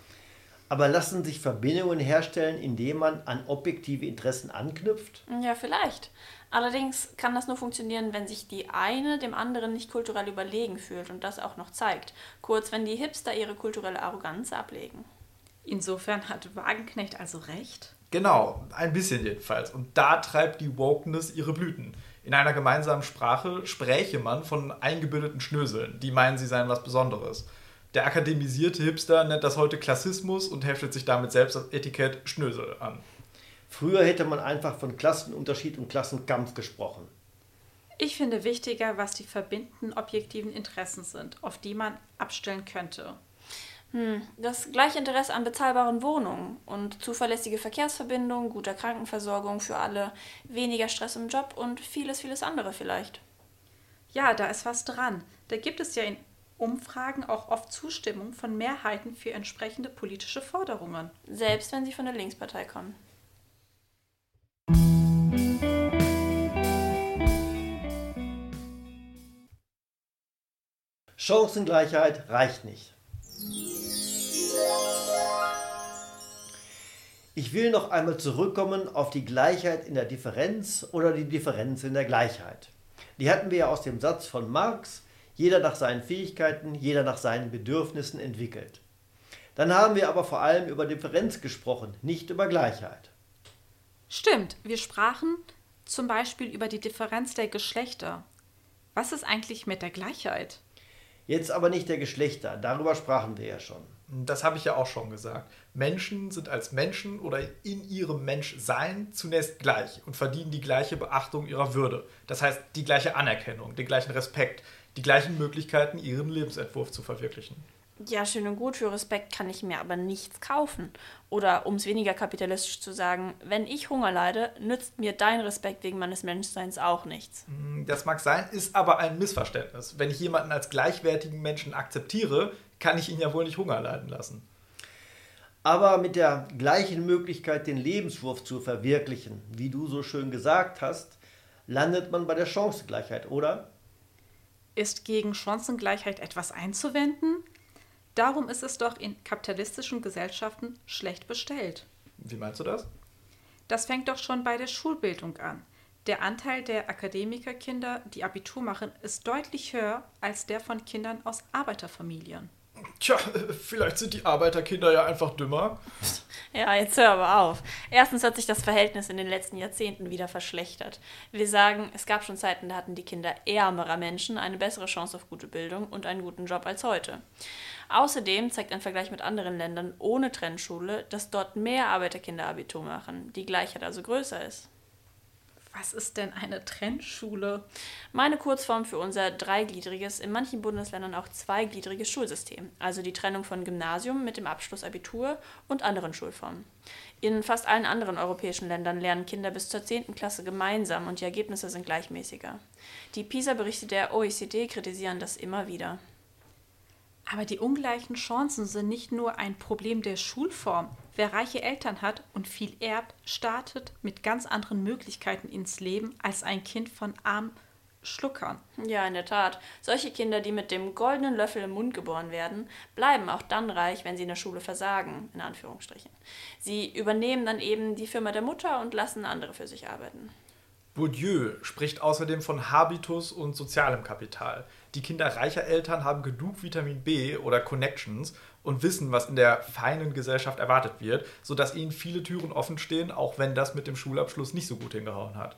Aber lassen sich Verbindungen herstellen, indem man an objektive Interessen anknüpft? Ja, vielleicht. Allerdings kann das nur funktionieren, wenn sich die eine dem anderen nicht kulturell überlegen fühlt und das auch noch zeigt. Kurz, wenn die Hipster ihre kulturelle Arroganz ablegen. Insofern hat Wagenknecht also recht? Genau, ein bisschen jedenfalls. Und da treibt die Wokeness ihre Blüten. In einer gemeinsamen Sprache spräche man von eingebildeten Schnöseln, die meinen, sie seien was Besonderes. Der akademisierte Hipster nennt das heute Klassismus und heftet sich damit selbst das Etikett Schnösel an. Früher hätte man einfach von Klassenunterschied und Klassenkampf gesprochen. Ich finde wichtiger, was die verbindenden objektiven Interessen sind, auf die man abstellen könnte. Hm, das gleiche Interesse an bezahlbaren Wohnungen und zuverlässige Verkehrsverbindungen, guter Krankenversorgung für alle, weniger Stress im Job und vieles, vieles andere vielleicht. Ja, da ist was dran. Da gibt es ja in Umfragen auch oft Zustimmung von Mehrheiten für entsprechende politische Forderungen. Selbst wenn sie von der Linkspartei kommen. Chancengleichheit reicht nicht. Ich will noch einmal zurückkommen auf die Gleichheit in der Differenz oder die Differenz in der Gleichheit. Die hatten wir ja aus dem Satz von Marx, jeder nach seinen Fähigkeiten, jeder nach seinen Bedürfnissen entwickelt. Dann haben wir aber vor allem über Differenz gesprochen, nicht über Gleichheit. Stimmt, wir sprachen zum Beispiel über die Differenz der Geschlechter. Was ist eigentlich mit der Gleichheit? Jetzt aber nicht der Geschlechter, darüber sprachen wir ja schon. Das habe ich ja auch schon gesagt. Menschen sind als Menschen oder in ihrem Menschsein zunächst gleich und verdienen die gleiche Beachtung ihrer Würde. Das heißt, die gleiche Anerkennung, den gleichen Respekt, die gleichen Möglichkeiten, ihren Lebensentwurf zu verwirklichen. Ja, schön und gut, für Respekt kann ich mir aber nichts kaufen. Oder um es weniger kapitalistisch zu sagen, wenn ich Hunger leide, nützt mir dein Respekt wegen meines Menschseins auch nichts. Mm, das mag sein, ist aber ein Missverständnis. Wenn ich jemanden als gleichwertigen Menschen akzeptiere, kann ich ihn ja wohl nicht Hunger leiden lassen. Aber mit der gleichen Möglichkeit, den Lebenswurf zu verwirklichen, wie du so schön gesagt hast, landet man bei der Chancengleichheit, oder? Ist gegen Chancengleichheit etwas einzuwenden? Darum ist es doch in kapitalistischen Gesellschaften schlecht bestellt. Wie meinst du das? Das fängt doch schon bei der Schulbildung an. Der Anteil der Akademikerkinder, die Abitur machen, ist deutlich höher als der von Kindern aus Arbeiterfamilien. Tja, *laughs* vielleicht sind die Arbeiterkinder ja einfach dümmer. Ja, jetzt hör aber auf. Erstens hat sich das Verhältnis in den letzten Jahrzehnten wieder verschlechtert. Wir sagen, es gab schon Zeiten, da hatten die Kinder ärmerer Menschen eine bessere Chance auf gute Bildung und einen guten Job als heute. Außerdem zeigt ein Vergleich mit anderen Ländern ohne Trennschule, dass dort mehr Arbeiterkinder Abitur machen, die Gleichheit also größer ist. Was ist denn eine Trennschule? Meine Kurzform für unser dreigliedriges, in manchen Bundesländern auch zweigliedriges Schulsystem, also die Trennung von Gymnasium mit dem Abschluss Abitur und anderen Schulformen. In fast allen anderen europäischen Ländern lernen Kinder bis zur 10. Klasse gemeinsam und die Ergebnisse sind gleichmäßiger. Die PISA-Berichte der OECD kritisieren das immer wieder. Aber die ungleichen Chancen sind nicht nur ein Problem der Schulform. Wer reiche Eltern hat und viel erbt, startet mit ganz anderen Möglichkeiten ins Leben als ein Kind von armen Schluckern. Ja, in der Tat. Solche Kinder, die mit dem goldenen Löffel im Mund geboren werden, bleiben auch dann reich, wenn sie in der Schule versagen, in Anführungsstrichen. Sie übernehmen dann eben die Firma der Mutter und lassen andere für sich arbeiten. Bourdieu spricht außerdem von Habitus und sozialem Kapital. Die Kinder reicher Eltern haben genug Vitamin B oder Connections und wissen, was in der feinen Gesellschaft erwartet wird, sodass ihnen viele Türen offen stehen, auch wenn das mit dem Schulabschluss nicht so gut hingehauen hat.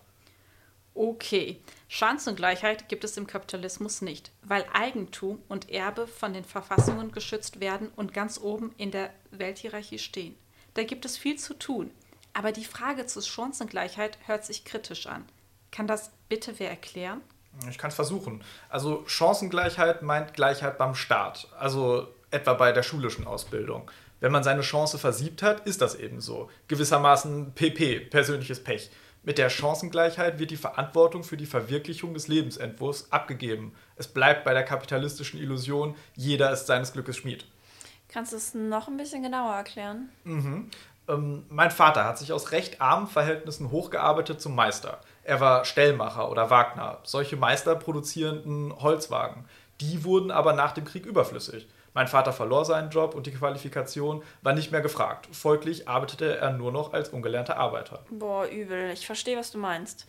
Okay, Chancengleichheit gibt es im Kapitalismus nicht, weil Eigentum und Erbe von den Verfassungen geschützt werden und ganz oben in der Welthierarchie stehen. Da gibt es viel zu tun. Aber die Frage zur Chancengleichheit hört sich kritisch an. Kann das bitte wer erklären? Ich kann es versuchen. Also Chancengleichheit meint Gleichheit beim Staat, also etwa bei der schulischen Ausbildung. Wenn man seine Chance versiebt hat, ist das eben so. Gewissermaßen PP, persönliches Pech. Mit der Chancengleichheit wird die Verantwortung für die Verwirklichung des Lebensentwurfs abgegeben. Es bleibt bei der kapitalistischen Illusion, jeder ist seines Glückes Schmied. Kannst du es noch ein bisschen genauer erklären? Mhm. Ähm, mein Vater hat sich aus recht armen Verhältnissen hochgearbeitet zum Meister. Er war Stellmacher oder Wagner. Solche Meister produzierenden Holzwagen. Die wurden aber nach dem Krieg überflüssig. Mein Vater verlor seinen Job und die Qualifikation war nicht mehr gefragt. Folglich arbeitete er nur noch als ungelernter Arbeiter. Boah, übel. Ich verstehe, was du meinst.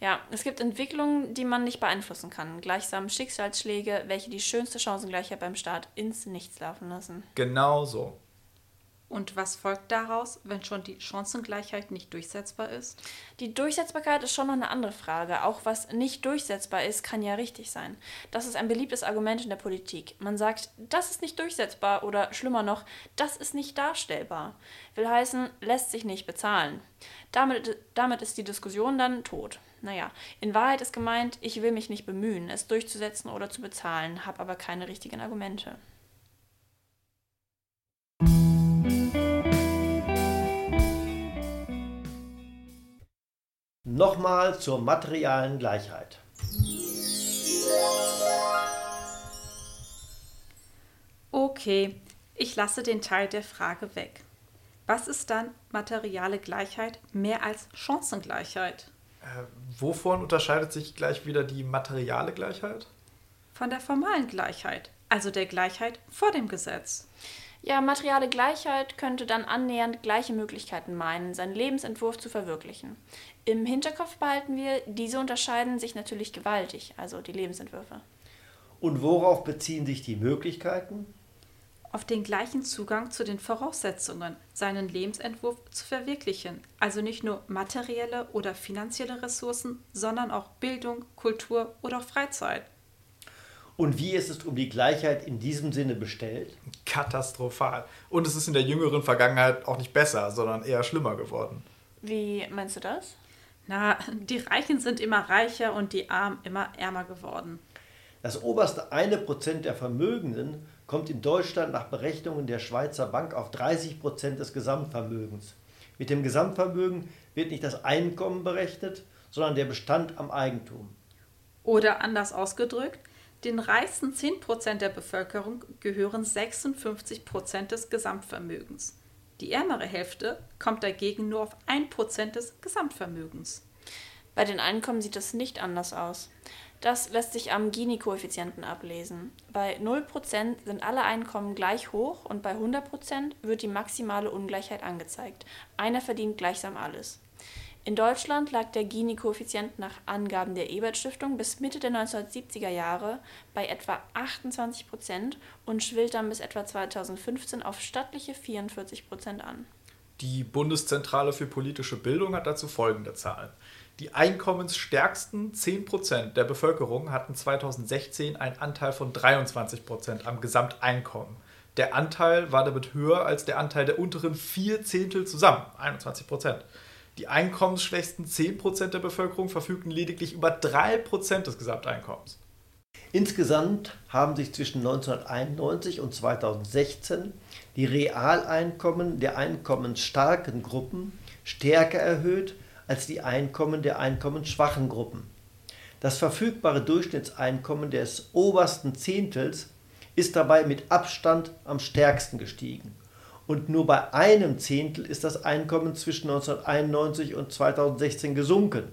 Ja, es gibt Entwicklungen, die man nicht beeinflussen kann. Gleichsam Schicksalsschläge, welche die schönste Chancengleichheit beim Staat ins Nichts laufen lassen. Genau so. Und was folgt daraus, wenn schon die Chancengleichheit nicht durchsetzbar ist? Die Durchsetzbarkeit ist schon noch eine andere Frage. Auch was nicht durchsetzbar ist, kann ja richtig sein. Das ist ein beliebtes Argument in der Politik. Man sagt, das ist nicht durchsetzbar oder schlimmer noch, das ist nicht darstellbar. Will heißen, lässt sich nicht bezahlen. Damit, damit ist die Diskussion dann tot. Naja, in Wahrheit ist gemeint, ich will mich nicht bemühen, es durchzusetzen oder zu bezahlen, habe aber keine richtigen Argumente. Nochmal zur materialen Gleichheit. Okay, ich lasse den Teil der Frage weg. Was ist dann materiale Gleichheit mehr als Chancengleichheit? Äh, wovon unterscheidet sich gleich wieder die materiale Gleichheit? Von der formalen Gleichheit, also der Gleichheit vor dem Gesetz. Ja, materiale Gleichheit könnte dann annähernd gleiche Möglichkeiten meinen, seinen Lebensentwurf zu verwirklichen. Im Hinterkopf behalten wir, diese unterscheiden sich natürlich gewaltig, also die Lebensentwürfe. Und worauf beziehen sich die Möglichkeiten? Auf den gleichen Zugang zu den Voraussetzungen, seinen Lebensentwurf zu verwirklichen. Also nicht nur materielle oder finanzielle Ressourcen, sondern auch Bildung, Kultur oder auch Freizeit. Und wie ist es um die Gleichheit in diesem Sinne bestellt? Katastrophal. Und es ist in der jüngeren Vergangenheit auch nicht besser, sondern eher schlimmer geworden. Wie meinst du das? Na, die Reichen sind immer reicher und die Armen immer ärmer geworden. Das oberste eine Prozent der Vermögenden kommt in Deutschland nach Berechnungen der Schweizer Bank auf 30 Prozent des Gesamtvermögens. Mit dem Gesamtvermögen wird nicht das Einkommen berechnet, sondern der Bestand am Eigentum. Oder anders ausgedrückt, den reichsten 10% der Bevölkerung gehören 56% des Gesamtvermögens. Die ärmere Hälfte kommt dagegen nur auf 1% des Gesamtvermögens. Bei den Einkommen sieht das nicht anders aus. Das lässt sich am Gini-Koeffizienten ablesen. Bei 0% sind alle Einkommen gleich hoch und bei 100% wird die maximale Ungleichheit angezeigt. Einer verdient gleichsam alles. In Deutschland lag der Gini-Koeffizient nach Angaben der Ebert-Stiftung bis Mitte der 1970er Jahre bei etwa 28% und schwillt dann bis etwa 2015 auf stattliche 44% an. Die Bundeszentrale für politische Bildung hat dazu folgende Zahlen. Die einkommensstärksten 10% der Bevölkerung hatten 2016 einen Anteil von 23% am Gesamteinkommen. Der Anteil war damit höher als der Anteil der unteren vier Zehntel zusammen, 21%. Die einkommensschwächsten 10% der Bevölkerung verfügten lediglich über 3% des Gesamteinkommens. Insgesamt haben sich zwischen 1991 und 2016 die Realeinkommen der einkommensstarken Gruppen stärker erhöht als die Einkommen der einkommensschwachen Gruppen. Das verfügbare Durchschnittseinkommen des obersten Zehntels ist dabei mit Abstand am stärksten gestiegen. Und nur bei einem Zehntel ist das Einkommen zwischen 1991 und 2016 gesunken,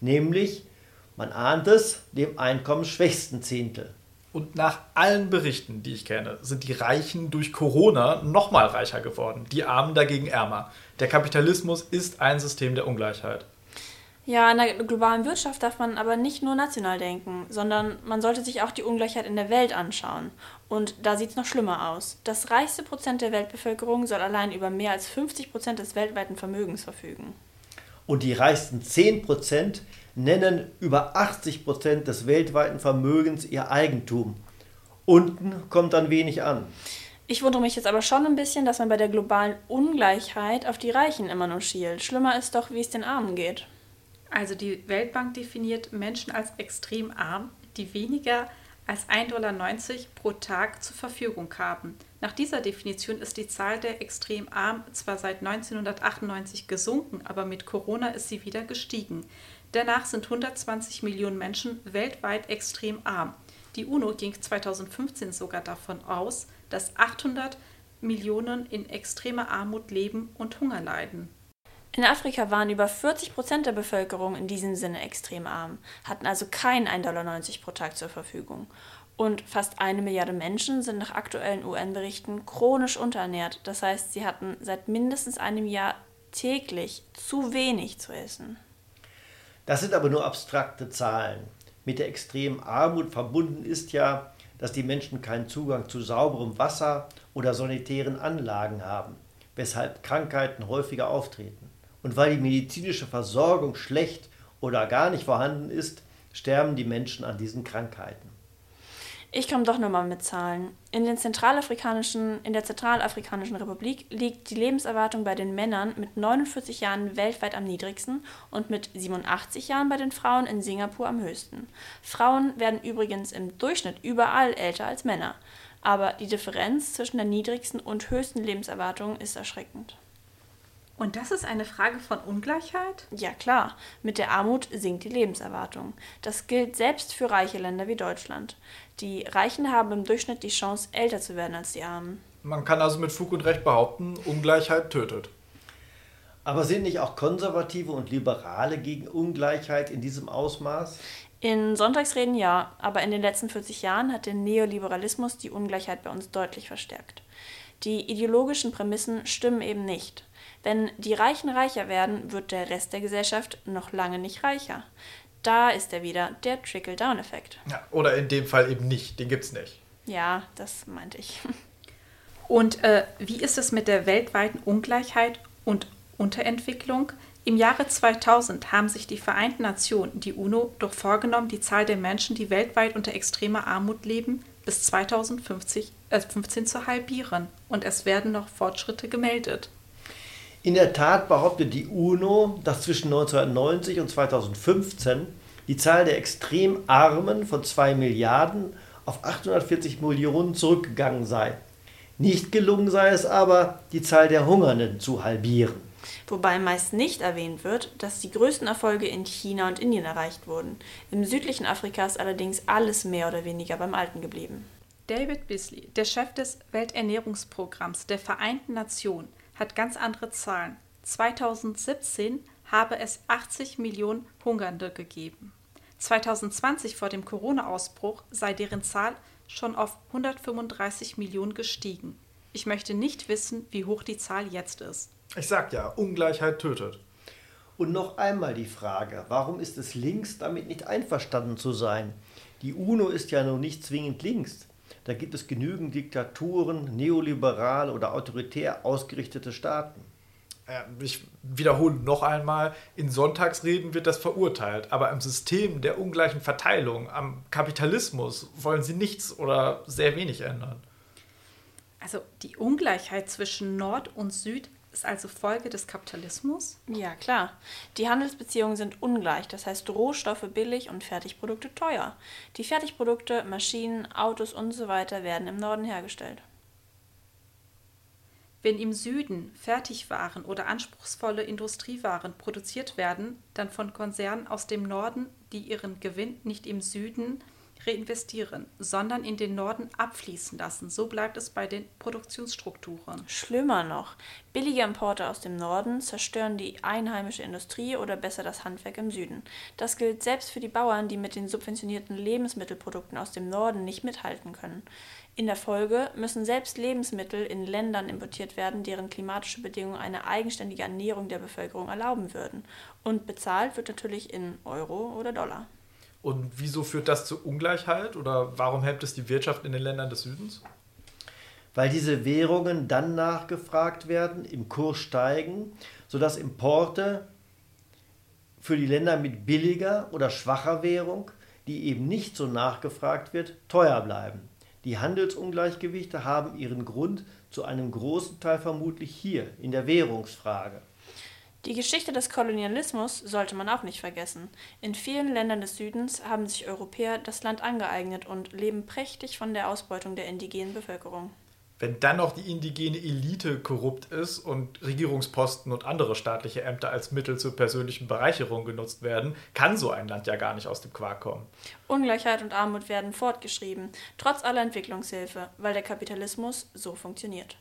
nämlich, man ahnt es, dem einkommensschwächsten Zehntel. Und nach allen Berichten, die ich kenne, sind die Reichen durch Corona nochmal reicher geworden, die Armen dagegen ärmer. Der Kapitalismus ist ein System der Ungleichheit. Ja, in der globalen Wirtschaft darf man aber nicht nur national denken, sondern man sollte sich auch die Ungleichheit in der Welt anschauen. Und da sieht es noch schlimmer aus. Das reichste Prozent der Weltbevölkerung soll allein über mehr als 50 Prozent des weltweiten Vermögens verfügen. Und die reichsten 10 Prozent nennen über 80 Prozent des weltweiten Vermögens ihr Eigentum. Unten kommt dann wenig an. Ich wundere mich jetzt aber schon ein bisschen, dass man bei der globalen Ungleichheit auf die Reichen immer nur schielt. Schlimmer ist doch, wie es den Armen geht. Also die Weltbank definiert Menschen als extrem arm, die weniger als 1,90 Dollar pro Tag zur Verfügung haben. Nach dieser Definition ist die Zahl der extrem arm zwar seit 1998 gesunken, aber mit Corona ist sie wieder gestiegen. Danach sind 120 Millionen Menschen weltweit extrem arm. Die UNO ging 2015 sogar davon aus, dass 800 Millionen in extremer Armut leben und Hunger leiden. In Afrika waren über 40 Prozent der Bevölkerung in diesem Sinne extrem arm, hatten also kein 1,90 Dollar pro Tag zur Verfügung. Und fast eine Milliarde Menschen sind nach aktuellen UN-Berichten chronisch unterernährt. Das heißt, sie hatten seit mindestens einem Jahr täglich zu wenig zu essen. Das sind aber nur abstrakte Zahlen. Mit der extremen Armut verbunden ist ja, dass die Menschen keinen Zugang zu sauberem Wasser oder sanitären Anlagen haben, weshalb Krankheiten häufiger auftreten. Und weil die medizinische Versorgung schlecht oder gar nicht vorhanden ist, sterben die Menschen an diesen Krankheiten. Ich komme doch nochmal mit Zahlen. In, den zentralafrikanischen, in der Zentralafrikanischen Republik liegt die Lebenserwartung bei den Männern mit 49 Jahren weltweit am niedrigsten und mit 87 Jahren bei den Frauen in Singapur am höchsten. Frauen werden übrigens im Durchschnitt überall älter als Männer. Aber die Differenz zwischen der niedrigsten und höchsten Lebenserwartung ist erschreckend. Und das ist eine Frage von Ungleichheit? Ja klar, mit der Armut sinkt die Lebenserwartung. Das gilt selbst für reiche Länder wie Deutschland. Die Reichen haben im Durchschnitt die Chance, älter zu werden als die Armen. Man kann also mit Fug und Recht behaupten, Ungleichheit tötet. Aber sind nicht auch Konservative und Liberale gegen Ungleichheit in diesem Ausmaß? In Sonntagsreden ja, aber in den letzten 40 Jahren hat der Neoliberalismus die Ungleichheit bei uns deutlich verstärkt. Die ideologischen Prämissen stimmen eben nicht. Wenn die Reichen reicher werden, wird der Rest der Gesellschaft noch lange nicht reicher. Da ist er wieder, der Trickle-Down-Effekt. Ja, oder in dem Fall eben nicht, den gibt's nicht. Ja, das meinte ich. *laughs* Und äh, wie ist es mit der weltweiten Ungleichheit und Unterentwicklung? Im Jahre 2000 haben sich die Vereinten Nationen, die UNO, doch vorgenommen, die Zahl der Menschen, die weltweit unter extremer Armut leben, bis 2015 äh, zu halbieren. Und es werden noch Fortschritte gemeldet. In der Tat behauptet die UNO, dass zwischen 1990 und 2015 die Zahl der extrem Armen von 2 Milliarden auf 840 Millionen zurückgegangen sei. Nicht gelungen sei es aber, die Zahl der Hungernden zu halbieren. Wobei meist nicht erwähnt wird, dass die größten Erfolge in China und Indien erreicht wurden. Im südlichen Afrika ist allerdings alles mehr oder weniger beim Alten geblieben. David Bisley, der Chef des Welternährungsprogramms der Vereinten Nationen, hat ganz andere Zahlen. 2017 habe es 80 Millionen Hungernde gegeben. 2020 vor dem Corona-Ausbruch sei deren Zahl schon auf 135 Millionen gestiegen. Ich möchte nicht wissen, wie hoch die Zahl jetzt ist. Ich sag ja, Ungleichheit tötet. Und noch einmal die Frage, warum ist es links, damit nicht einverstanden zu sein? Die UNO ist ja nun nicht zwingend links. Da gibt es genügend Diktaturen, neoliberal oder autoritär ausgerichtete Staaten. Ich wiederhole noch einmal, in Sonntagsreden wird das verurteilt, aber am System der ungleichen Verteilung, am Kapitalismus wollen sie nichts oder sehr wenig ändern. Also die Ungleichheit zwischen Nord und Süd ist also Folge des Kapitalismus? Ja, klar. Die Handelsbeziehungen sind ungleich, das heißt Rohstoffe billig und Fertigprodukte teuer. Die Fertigprodukte, Maschinen, Autos und so weiter werden im Norden hergestellt. Wenn im Süden Fertigwaren oder anspruchsvolle Industriewaren produziert werden, dann von Konzernen aus dem Norden, die ihren Gewinn nicht im Süden reinvestieren, sondern in den Norden abfließen lassen. So bleibt es bei den Produktionsstrukturen. Schlimmer noch, billige Importe aus dem Norden zerstören die einheimische Industrie oder besser das Handwerk im Süden. Das gilt selbst für die Bauern, die mit den subventionierten Lebensmittelprodukten aus dem Norden nicht mithalten können. In der Folge müssen selbst Lebensmittel in Ländern importiert werden, deren klimatische Bedingungen eine eigenständige Ernährung der Bevölkerung erlauben würden. Und bezahlt wird natürlich in Euro oder Dollar. Und wieso führt das zu Ungleichheit oder warum hemmt es die Wirtschaft in den Ländern des Südens? Weil diese Währungen dann nachgefragt werden, im Kurs steigen, sodass Importe für die Länder mit billiger oder schwacher Währung, die eben nicht so nachgefragt wird, teuer bleiben. Die Handelsungleichgewichte haben ihren Grund zu einem großen Teil vermutlich hier in der Währungsfrage. Die Geschichte des Kolonialismus sollte man auch nicht vergessen. In vielen Ländern des Südens haben sich Europäer das Land angeeignet und leben prächtig von der Ausbeutung der indigenen Bevölkerung. Wenn dann noch die indigene Elite korrupt ist und Regierungsposten und andere staatliche Ämter als Mittel zur persönlichen Bereicherung genutzt werden, kann so ein Land ja gar nicht aus dem Quark kommen. Ungleichheit und Armut werden fortgeschrieben, trotz aller Entwicklungshilfe, weil der Kapitalismus so funktioniert.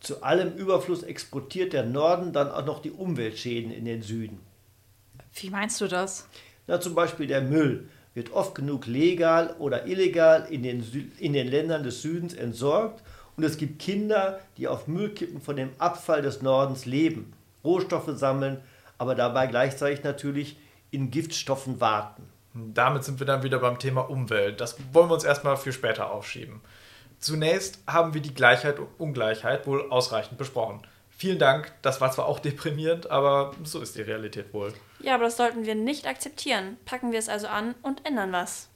Zu allem Überfluss exportiert der Norden dann auch noch die Umweltschäden in den Süden. Wie meinst du das? Na, zum Beispiel der Müll wird oft genug legal oder illegal in den, Sü in den Ländern des Südens entsorgt und es gibt Kinder, die auf Müllkippen von dem Abfall des Nordens leben, Rohstoffe sammeln, aber dabei gleichzeitig natürlich in Giftstoffen warten. Damit sind wir dann wieder beim Thema Umwelt. Das wollen wir uns erstmal für später aufschieben. Zunächst haben wir die Gleichheit und Ungleichheit wohl ausreichend besprochen. Vielen Dank, das war zwar auch *laughs* deprimierend, aber so ist die Realität wohl. Ja, aber das sollten wir nicht akzeptieren. Packen wir es also an und ändern was.